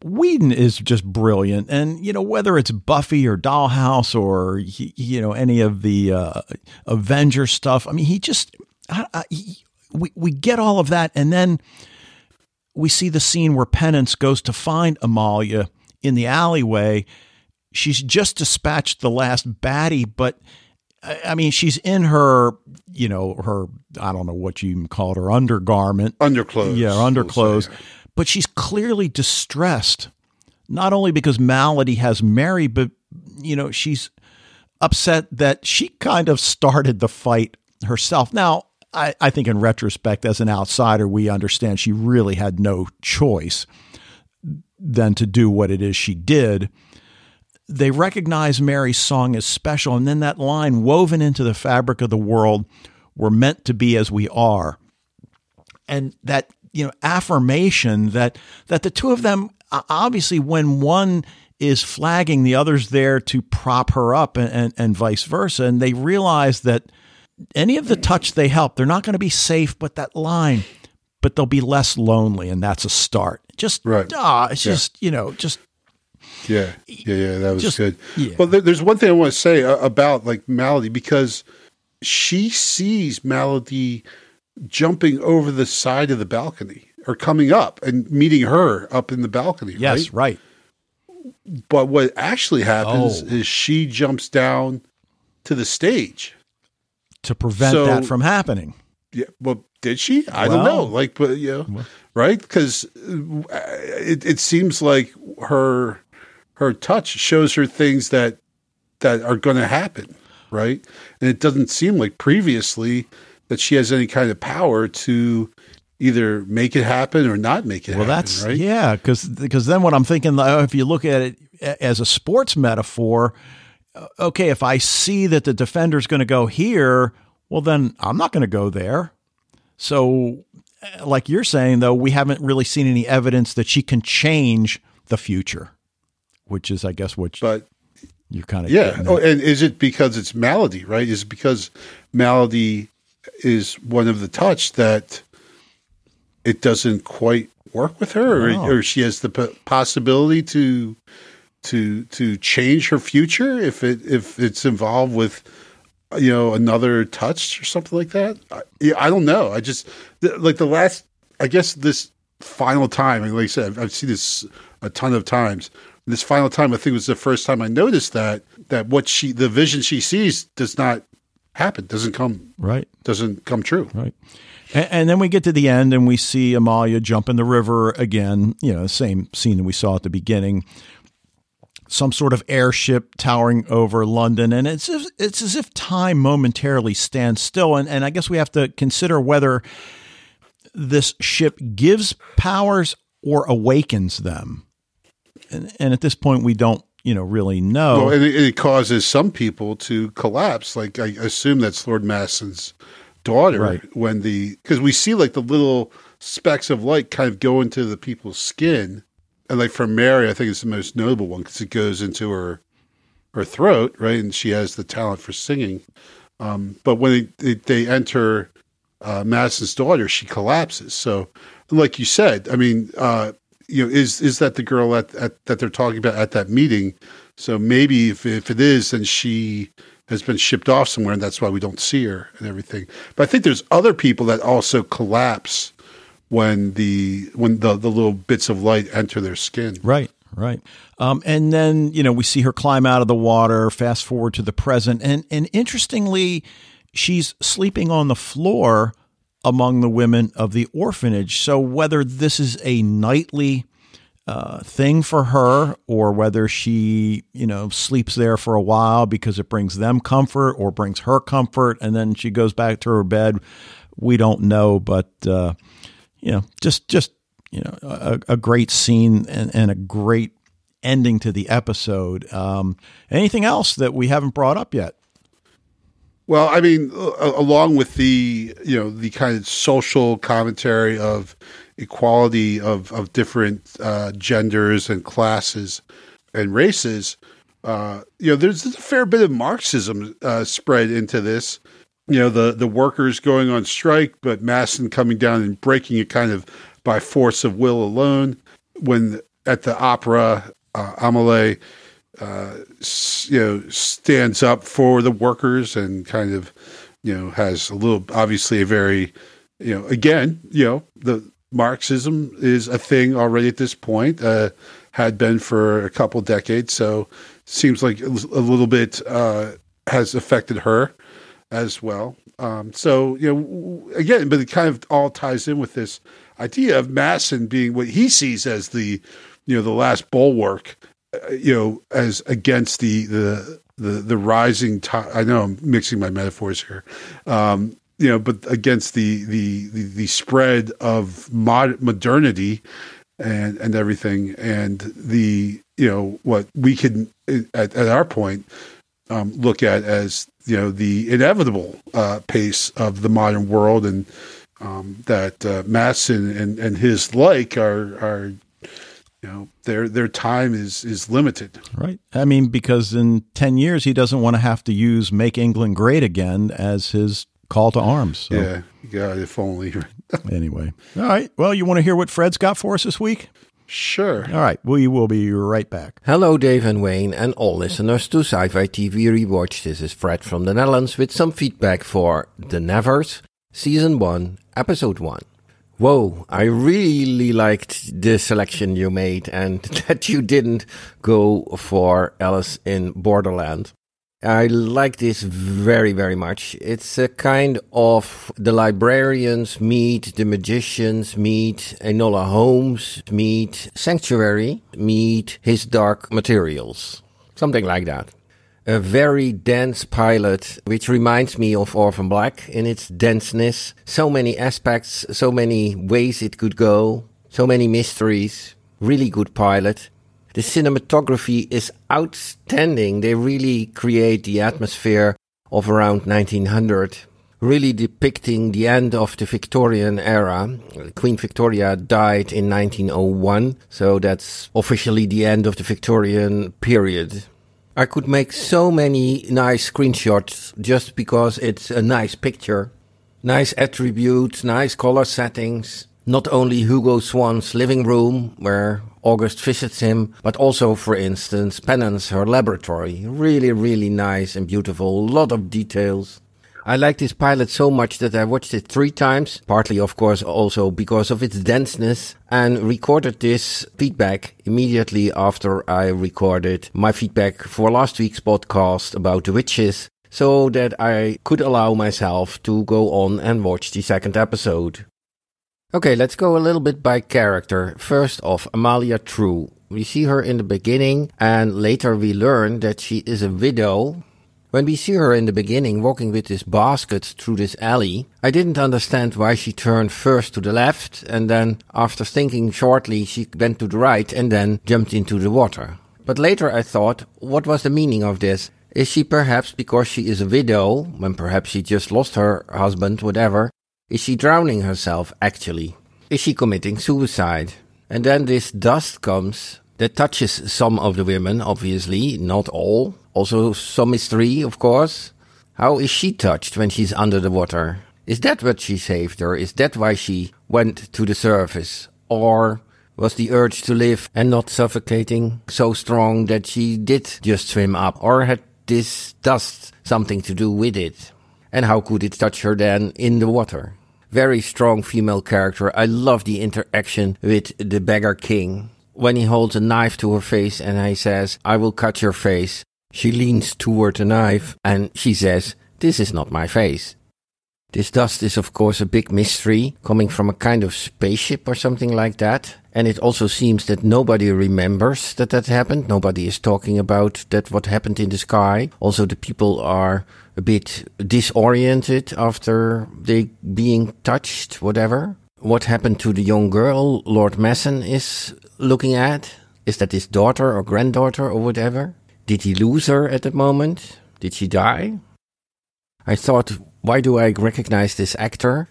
Whedon is just brilliant, and you know whether it's Buffy or Dollhouse or he- you know any of the uh, Avenger stuff. I mean, he just I, I, he- we we get all of that, and then we see the scene where Penance goes to find Amalia in the alleyway. She's just dispatched the last baddie, but I mean, she's in her, you know, her, I don't know what you even call it, her undergarment. Underclothes, Yeah, we'll underclothes. but she's clearly distressed, not only because Maladie has Mary, but, you know, she's upset that she kind of started the fight herself. Now, I, I think in retrospect, as an outsider, we understand she really had no choice than to do what it is she did. They recognize Mary's song as special, and then that line, woven into the fabric of the world, we're meant to be as we are. And that, you know, affirmation that that the two of them obviously when one is flagging, the other's there to prop her up and, and, and vice versa. And they realize that any of the touch they help, they're not going to be safe, but that line, but they'll be less lonely, and that's a start. Just right. ah, it's yeah. just you know, just yeah, yeah, yeah. That was just, good. Yeah. Well, there, there's one thing I want to say uh, about like Maladie because she sees Maladie jumping over the side of the balcony or coming up and meeting her up in the balcony. Yes, right. right. But what actually happens oh. is she jumps down to the stage to prevent so, that from happening. Yeah. Well, did she? I well, don't know. Like, but you know, right? Because uh, it, it seems like her her touch shows her things that that are going to happen, right? And it doesn't seem like previously that she has any kind of power to either make it happen or not make it happen. well, happen. that's right? yeah, because because then what I'm thinking, if you look at it as a sports metaphor, uh, okay, if I see that the defender's going to go here, well, then I'm not going to go there. So, uh, like you're saying, though, we haven't really seen any evidence that she can change the future, which is, I guess, what but, you're kind of yeah. Oh, and is it because it's Maladie, right? Is it because Maladie is one of the touch that it doesn't quite work with her, or, or she has the p- possibility to to to change her future if it if it's involved with you know another touch or something like that. I, yeah, I don't know. I just like the last. I guess this final time, and like I said, I've, I've seen this a ton of times. This final time, I think it was the first time I noticed that that what she the vision she sees does not happen, doesn't come right, doesn't come true. Right. And, and, then we get to the end and we see Amalia jump in the river again, you know, same scene that we saw at the beginning. Some sort of airship towering over London, and it's it's as if time momentarily stands still. And, and I guess we have to consider whether this ship gives powers or awakens them. And, and at this point, we don't you know really know. Well, and it, it, causes some people to collapse. Like I assume that's Lord Massen's daughter right. when the because we see like the little specks of light kind of go into the people's skin, and like for Mary, I think it's the most notable one because it goes into her her throat, right, and she has the talent for singing. Um, but when they, they, enter uh, Madison's daughter, she collapses. So, like you said, I mean, uh, you know, is is that the girl at, at that they're talking about at that meeting? So maybe if if it is, then she has been shipped off somewhere, and that's why we don't see her and everything. But I think there's other people that also collapse when the when the the little bits of light enter their skin. Right. Right. Um, and then, you know, we see her climb out of the water, fast forward to the present. And, and interestingly, she's sleeping on the floor among the women of the orphanage. So whether this is a nightly uh, thing for her or whether she, you know, sleeps there for a while because it brings them comfort or brings her comfort and then she goes back to her bed. We don't know, but, uh, you know, just, just, you know, a, a great scene and, and, a great ending to the episode. Um, anything else that we haven't brought up yet? Well, I mean, along with the you know the kind of social commentary of equality of of different uh, genders and classes and races, uh, you know, there's, there's, a fair bit of Marxism uh, spread into this. You know, the the workers going on strike, but Massen coming down and breaking it kind of by force of will alone. When at the opera, uh, Amelie, uh, you know, stands up for the workers and kind of, you know, has a little, obviously, a very, you know, again, you know, the Marxism is a thing already at this point, uh, had been for a couple decades. So seems like a little bit uh, has affected her. as well. Um, so you know, again, but it kind of all ties in with this idea of Massen being what he sees as the you know the last bulwark, you know, as against the the the the rising tide. I know I'm mixing my metaphors here. Um, you know, but against the the the, the spread of mod- modernity and and everything, and the you know what we can at, at our point um, look at as you know the inevitable uh, pace of the modern world, and um, that uh, Massen and, and his like are are you know their their time is is limited. Right. I mean, because in ten years he doesn't want to have to use "Make England Great Again" as his call to arms. So. Yeah. Yeah. If only. [laughs] anyway. All right. Well, you want to hear what Fred's got for us this week? Sure. All right. We will be right back. Hello, Dave and Wayne, and all listeners to Sci Fi TV Rewatch. This is Fred from the Netherlands with some feedback for The Nevers, Season 1, Episode 1. Whoa, I really liked the selection you made and [laughs] that you didn't go for Alice in Borderland. I like this very, very much. It's a kind of the librarians meet the magicians meet Enola Holmes meet Sanctuary meet his dark materials. Something like that. A very dense pilot, which reminds me of Orphan Black in its denseness. So many aspects, so many ways it could go, so many mysteries. Really good pilot. The cinematography is outstanding. They really create the atmosphere of around 1900, really depicting the end of the Victorian era. Queen Victoria died in 1901, so that's officially the end of the Victorian period. I could make so many nice screenshots just because it's a nice picture. Nice attributes, nice color settings. Not only Hugo Swann's living room, where August visits him, but also, for instance, Penance, her laboratory. Really, really nice and beautiful. A Lot of details. I like this pilot so much that I watched it three times, partly, of course, also because of its denseness, and recorded this feedback immediately after I recorded my feedback for last week's podcast about the witches, so that I could allow myself to go on and watch the second episode. Okay, let's go a little bit by character. First off, Amalia True. We see her in the beginning, and later we learn that she is a widow. When we see her in the beginning walking with this basket through this alley, I didn't understand why she turned first to the left, and then, after thinking shortly, she went to the right and then jumped into the water. But later I thought, what was the meaning of this? Is she perhaps because she is a widow, when perhaps she just lost her husband, whatever, is she drowning herself, actually? Is she committing suicide? And then this dust comes that touches some of the women, obviously, not all. Also, some mystery, of course. How is she touched when she's under the water? Is that what she saved her? Is that why she went to the surface? Or was the urge to live and not suffocating so strong that she did just swim up? Or had this dust something to do with it? And how could it touch her then in the water? very strong female character. I love the interaction with the beggar king. When he holds a knife to her face and he says, I will cut your face, she leans toward the knife and she says, This is not my face. This dust is, of course, a big mystery coming from a kind of spaceship or something like that. And it also seems that nobody remembers that that happened. Nobody is talking about that what happened in the sky. Also, the people are a bit disoriented after they being touched, whatever. What happened to the young girl Lord Massen is looking at? Is that his daughter or granddaughter or whatever? Did he lose her at the moment? Did she die? I thought, why do I recognize this actor?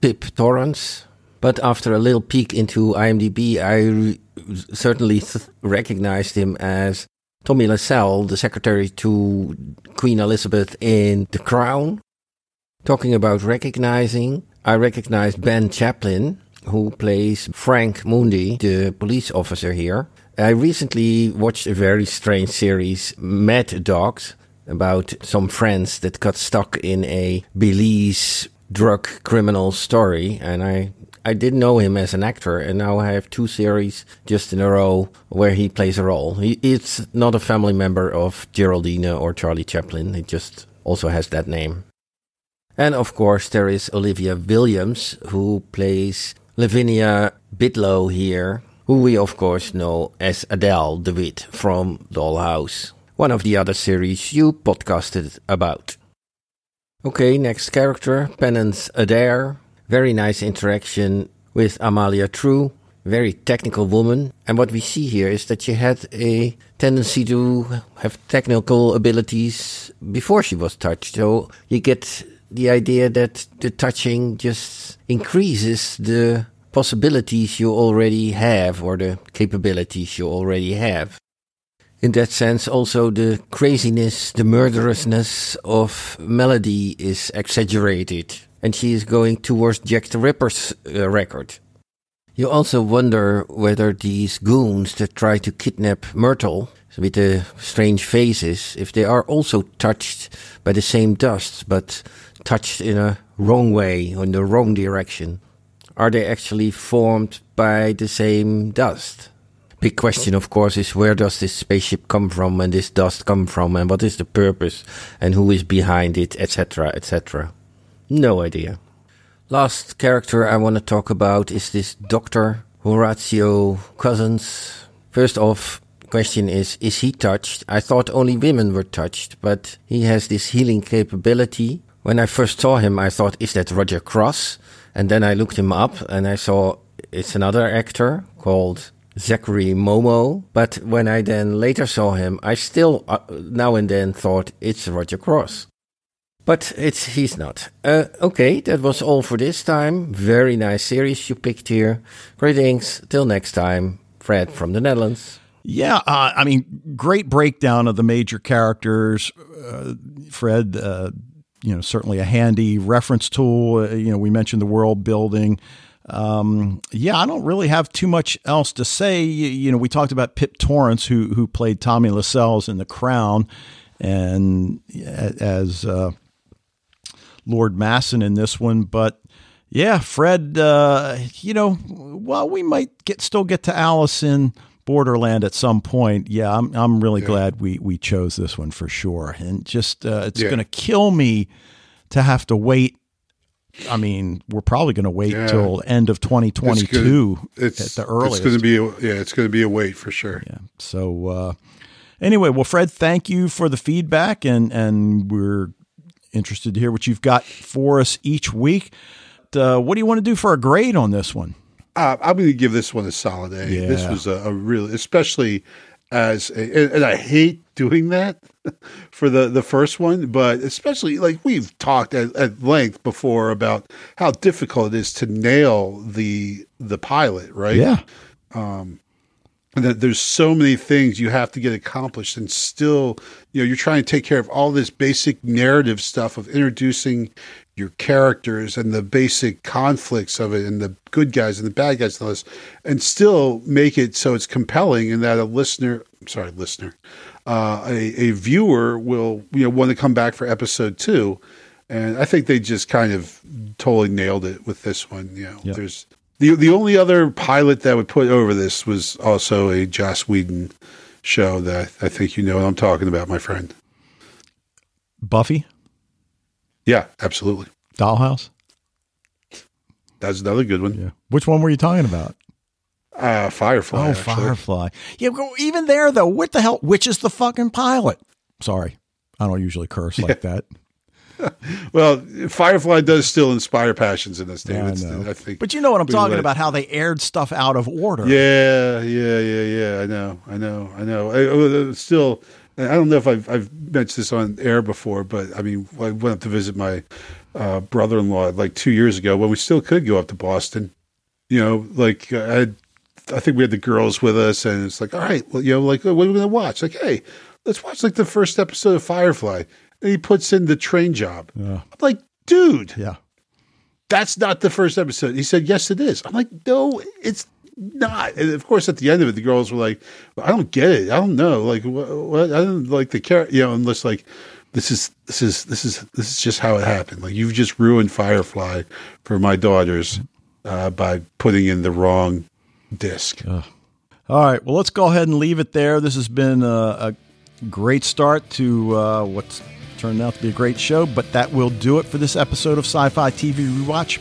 Pip Torrens. But after a little peek into IMDb, I re- certainly th- recognized him as Tommy Lascelles, the secretary to Queen Elizabeth in The Crown. Talking about recognizing, I recognized Ben Chaplin, who plays Frank Mundi, the police officer here. I recently watched a very strange series, Mad Dogs, about some friends that got stuck in a Belize drug criminal story, and I I didn't know him as an actor, and now I have two series just in a row where he plays a role. He, it's not a family member of Geraldine or Charlie Chaplin. It just also has that name. And of course, there is Olivia Williams, who plays Lavinia Bidlow here, who we of course know as Adele DeWitt from Dollhouse, one of the other series you podcasted about. Okay, next character, Penance Adair. Very nice interaction with Amalia True, very technical woman. And what we see here is that she had a tendency to have technical abilities before she was touched. So you get the idea that the touching just increases the possibilities you already have or the capabilities you already have. In that sense, also the craziness, the murderousness of Maladie is exaggerated, and she is going towards Jack the Ripper's uh, record. You also wonder whether these goons that try to kidnap Myrtle with the strange faces, if they are also touched by the same dust, but touched in a wrong way, in the wrong direction. Are they actually formed by the same dust? Big question, of course, is where does this spaceship come from and this dust come from and what is the purpose and who is behind it, etc., etc. No idea. Last character I want to talk about is this Dr. Horatio Cousens. First off, question is, is he touched? I thought only women were touched, but he has this healing capability. When I first saw him, I thought, is that Roger Cross? And then I looked him up and I saw it's another actor called Zachary Momoh. But when I then later saw him, I still uh, now and then thought it's Roger Cross. But it's he's not. Uh, okay, that was all for this time. Very nice series you picked here. Greetings. Till next time. Fred from the Netherlands. Yeah, uh, I mean, great breakdown of the major characters. Uh, Fred, uh, you know, certainly a handy reference tool. Uh, you know, we mentioned the world building. Um, yeah, I don't really have too much else to say. You, you, know, we talked about Pip Torrens, who who played Tommy Lascelles in The Crown, and as uh, Lord Massen in this one. But yeah, Fred, uh, you know, well, we might get still get to Alice in Borderland at some point. Yeah, I'm I'm really yeah. glad we we chose this one for sure. And just uh, it's yeah. going to kill me to have to wait. I mean, we're probably going to wait yeah. till end of 2022 it's it's, at the earliest. It's going to be a, yeah, it's going to be a wait for sure. Yeah. So uh, anyway, well, Fred, thank you for the feedback, and and we're interested to hear what you've got for us each week. Uh, what do you want to do for a grade on this one? Uh, I'm going to give this one a solid A. Yeah. This was a, a really, especially as, a, and, and I hate doing that [laughs] for the the first one, but especially like we've talked at, at length before about how difficult it is to nail the the pilot, right? Yeah. Um, and that there's so many things you have to get accomplished and still you know you're trying to take care of all this basic narrative stuff of introducing your characters and the basic conflicts of it and the good guys and the bad guys and all this and still make it so it's compelling and that a listener sorry listener uh, a, a viewer will you know want to come back for episode two and i think they just kind of totally nailed it with this one you know yep. there's the the only other pilot that would put over this was also a Joss Whedon show that I think you know what I'm talking about, my friend. Buffy. Yeah, absolutely. Dollhouse. That's another good one. Yeah. Which one were you talking about? Uh, Firefly. Oh, actually. Firefly. Yeah, even there though, what the hell? Which is the fucking pilot? Sorry, I don't usually curse like that. [laughs] well, Firefly does still inspire passions in us, David. Yeah, I, I, think. But you know what I'm talking about? How they aired stuff out of order. Yeah, yeah, yeah, yeah. I know, I know, I know. I, still, I don't know if I've, I've mentioned this on air before, but I mean, I went up to visit my uh, brother-in-law like two years ago when we still could go up to Boston. You know, like I had, I think we had the girls with us, and it's like, all right, well, you know, like what are we going to watch? Like, hey, let's watch like the first episode of Firefly and he puts in the train job. Yeah. I'm like, dude, yeah, that's not the first episode. He said, yes, it is. I'm like, no, it's not. And of course, at the end of it, the girls were like, I don't get it. I don't know. Like, what? what? I don't like the character, you know, unless like, this is this is this is this is just how it happened. Like you've just ruined Firefly for my daughters uh, by putting in the wrong disc. Uh, all right, well, let's go ahead and leave it there. This has been a, a great start to uh, what's turned out to be a great show. But that will do it for this episode of Sci Fi TV Rewatch.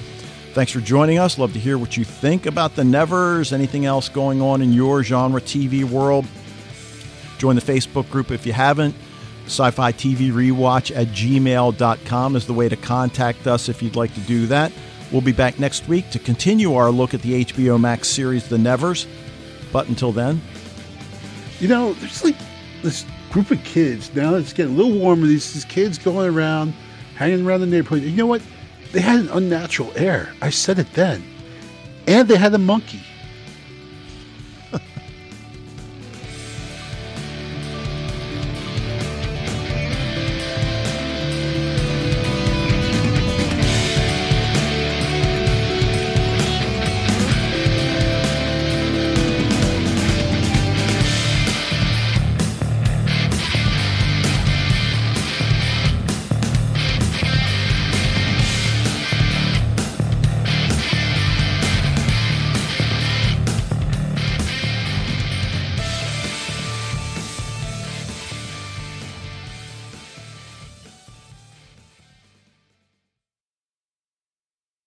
Thanks for joining us. Love to hear what you think about the Nevers, anything else going on in your genre TV world. Join the Facebook group if you haven't. Sci Fi TV Rewatch at gmail.com is the way to contact us if you'd like to do that. We'll be back next week to continue our look at the HBO Max series The Nevers. But until then, you know, there's like this group of kids now it's getting a little warmer. These, these kids going around, hanging around the neighborhood. You know what? They had an unnatural air. I said it then. And they had a monkey.